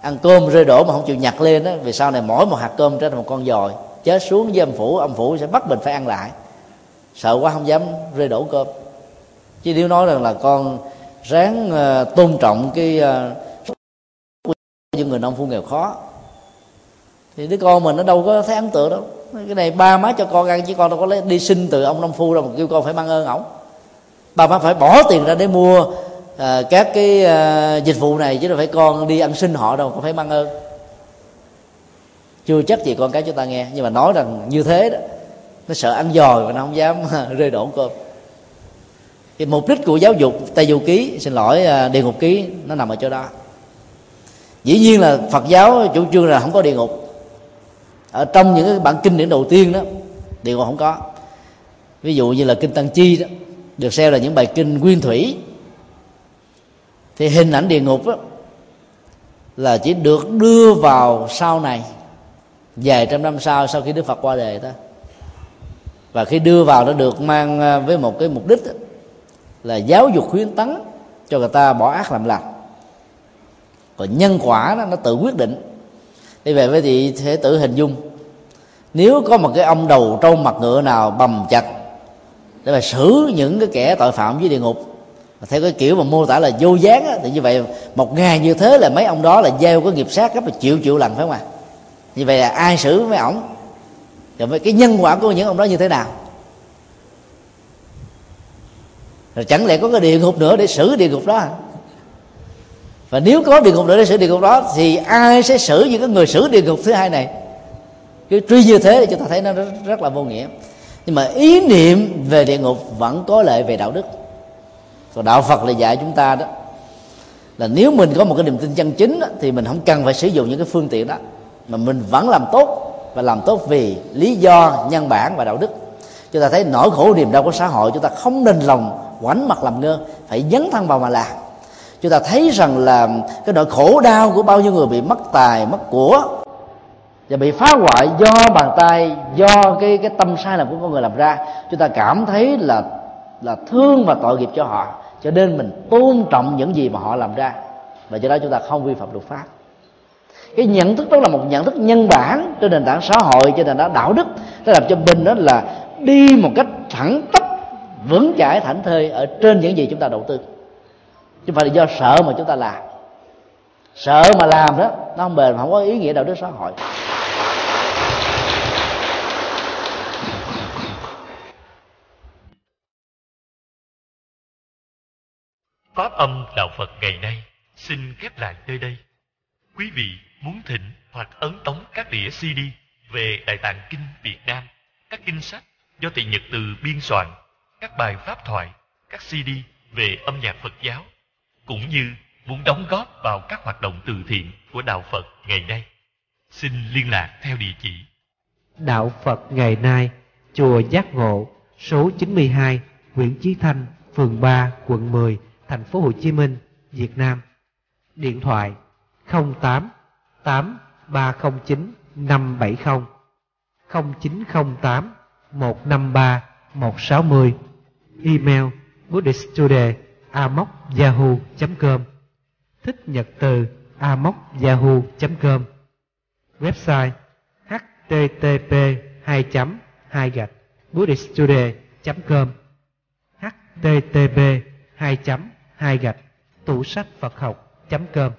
Ăn cơm rơi đổ mà không chịu nhặt lên đó vì sau này mỗi một hạt cơm trở thành một con dòi chết xuống với âm phủ âm phủ sẽ bắt mình phải ăn lại. Sợ quá không dám rơi đổ cơm. Chứ nếu nói rằng là con ráng uh, tôn trọng cái uh, những người nông phu nghèo khó. Thì đứa con mình nó đâu có thấy ấn tượng đâu. Cái này ba má cho con ăn chứ con đâu có lấy đi xin từ ông nông phu đâu mà kêu con phải mang ơn ổng. Ba má phải bỏ tiền ra để mua à, các cái à, dịch vụ này chứ đâu phải con đi ăn xin họ đâu con phải mang ơn. Chưa chắc gì con cái chúng ta nghe nhưng mà nói rằng như thế đó nó sợ ăn giòi và nó không dám rơi đổ cơm. Thì mục đích của giáo dục tây du ký xin lỗi à, địa ngục ký nó nằm ở chỗ đó dĩ nhiên là phật giáo chủ trương là không có địa ngục. Ở trong những cái bản kinh điển đầu tiên đó địa ngục không có. Ví dụ như là kinh tăng chi đó được xem là những bài kinh nguyên thủy. Thì hình ảnh địa ngục đó, là chỉ được đưa vào sau này vài trăm năm sau sau khi đức phật qua đời thôi. Và khi đưa vào nó được mang à, với một cái mục đích đó, là giáo dục khuyến tấn cho người ta bỏ ác làm lành còn nhân quả đó, nó tự quyết định. Vì vậy với thì thể tự hình dung nếu có một cái ông đầu trâu mặt ngựa nào bầm chặt để mà xử những cái kẻ tội phạm dưới địa ngục theo cái kiểu mà mô tả là vô gián á, thì như vậy một ngày như thế là mấy ông đó là gieo có nghiệp sát gấp là triệu triệu lần phải không ạ? À? như vậy là ai xử với ổng? Rồi với cái nhân quả của những ông đó như thế nào? Rồi chẳng lẽ có cái địa ngục nữa để xử địa ngục đó và nếu có địa ngục nữa để xử địa ngục đó thì ai sẽ xử những cái người xử địa ngục thứ hai này? Cái truy như thế thì chúng ta thấy nó rất, rất là vô nghĩa. Nhưng mà ý niệm về địa ngục vẫn có lợi về đạo đức. Còn đạo phật là dạy chúng ta đó là nếu mình có một cái niềm tin chân chính đó, thì mình không cần phải sử dụng những cái phương tiện đó. Mà mình vẫn làm tốt và làm tốt vì lý do nhân bản và đạo đức. Chúng ta thấy nỗi khổ niềm đau của xã hội chúng ta không nên lòng quánh mặt làm ngơ phải dấn thân vào mà làm chúng ta thấy rằng là cái nỗi khổ đau của bao nhiêu người bị mất tài, mất của và bị phá hoại do bàn tay, do cái cái tâm sai lầm của con người làm ra, chúng ta cảm thấy là là thương và tội nghiệp cho họ, cho nên mình tôn trọng những gì mà họ làm ra. Và do đó chúng ta không vi phạm luật pháp. Cái nhận thức đó là một nhận thức nhân bản trên nền tảng xã hội, trên nền tảng đạo đức. Nó làm cho mình đó là đi một cách thẳng tắp, vững chãi thảnh thơi ở trên những gì chúng ta đầu tư chứ không phải là do sợ mà chúng ta làm sợ mà làm đó nó không bền không có ý nghĩa đạo đức xã hội Pháp âm Đạo Phật ngày nay xin khép lại nơi đây. Quý vị muốn thỉnh hoặc ấn tống các đĩa CD về Đại Tạng Kinh Việt Nam, các kinh sách do Tỳ Nhật Từ biên soạn, các bài pháp thoại, các CD về âm nhạc Phật giáo, cũng như muốn đóng góp vào các hoạt động từ thiện của Đạo Phật ngày nay. Xin liên lạc theo địa chỉ Đạo Phật ngày nay, Chùa Giác Ngộ, số 92, Nguyễn Chí Thanh, phường 3, quận 10, thành phố Hồ Chí Minh, Việt Nam. Điện thoại 08 8 309 570 0908 153 160 Email buddhisttoday yahoo.com Thích nhật từ yahoo.com Website http 2 2 gạch buddhisttoday.com http 2 2 gạch tủ sách Phật học.com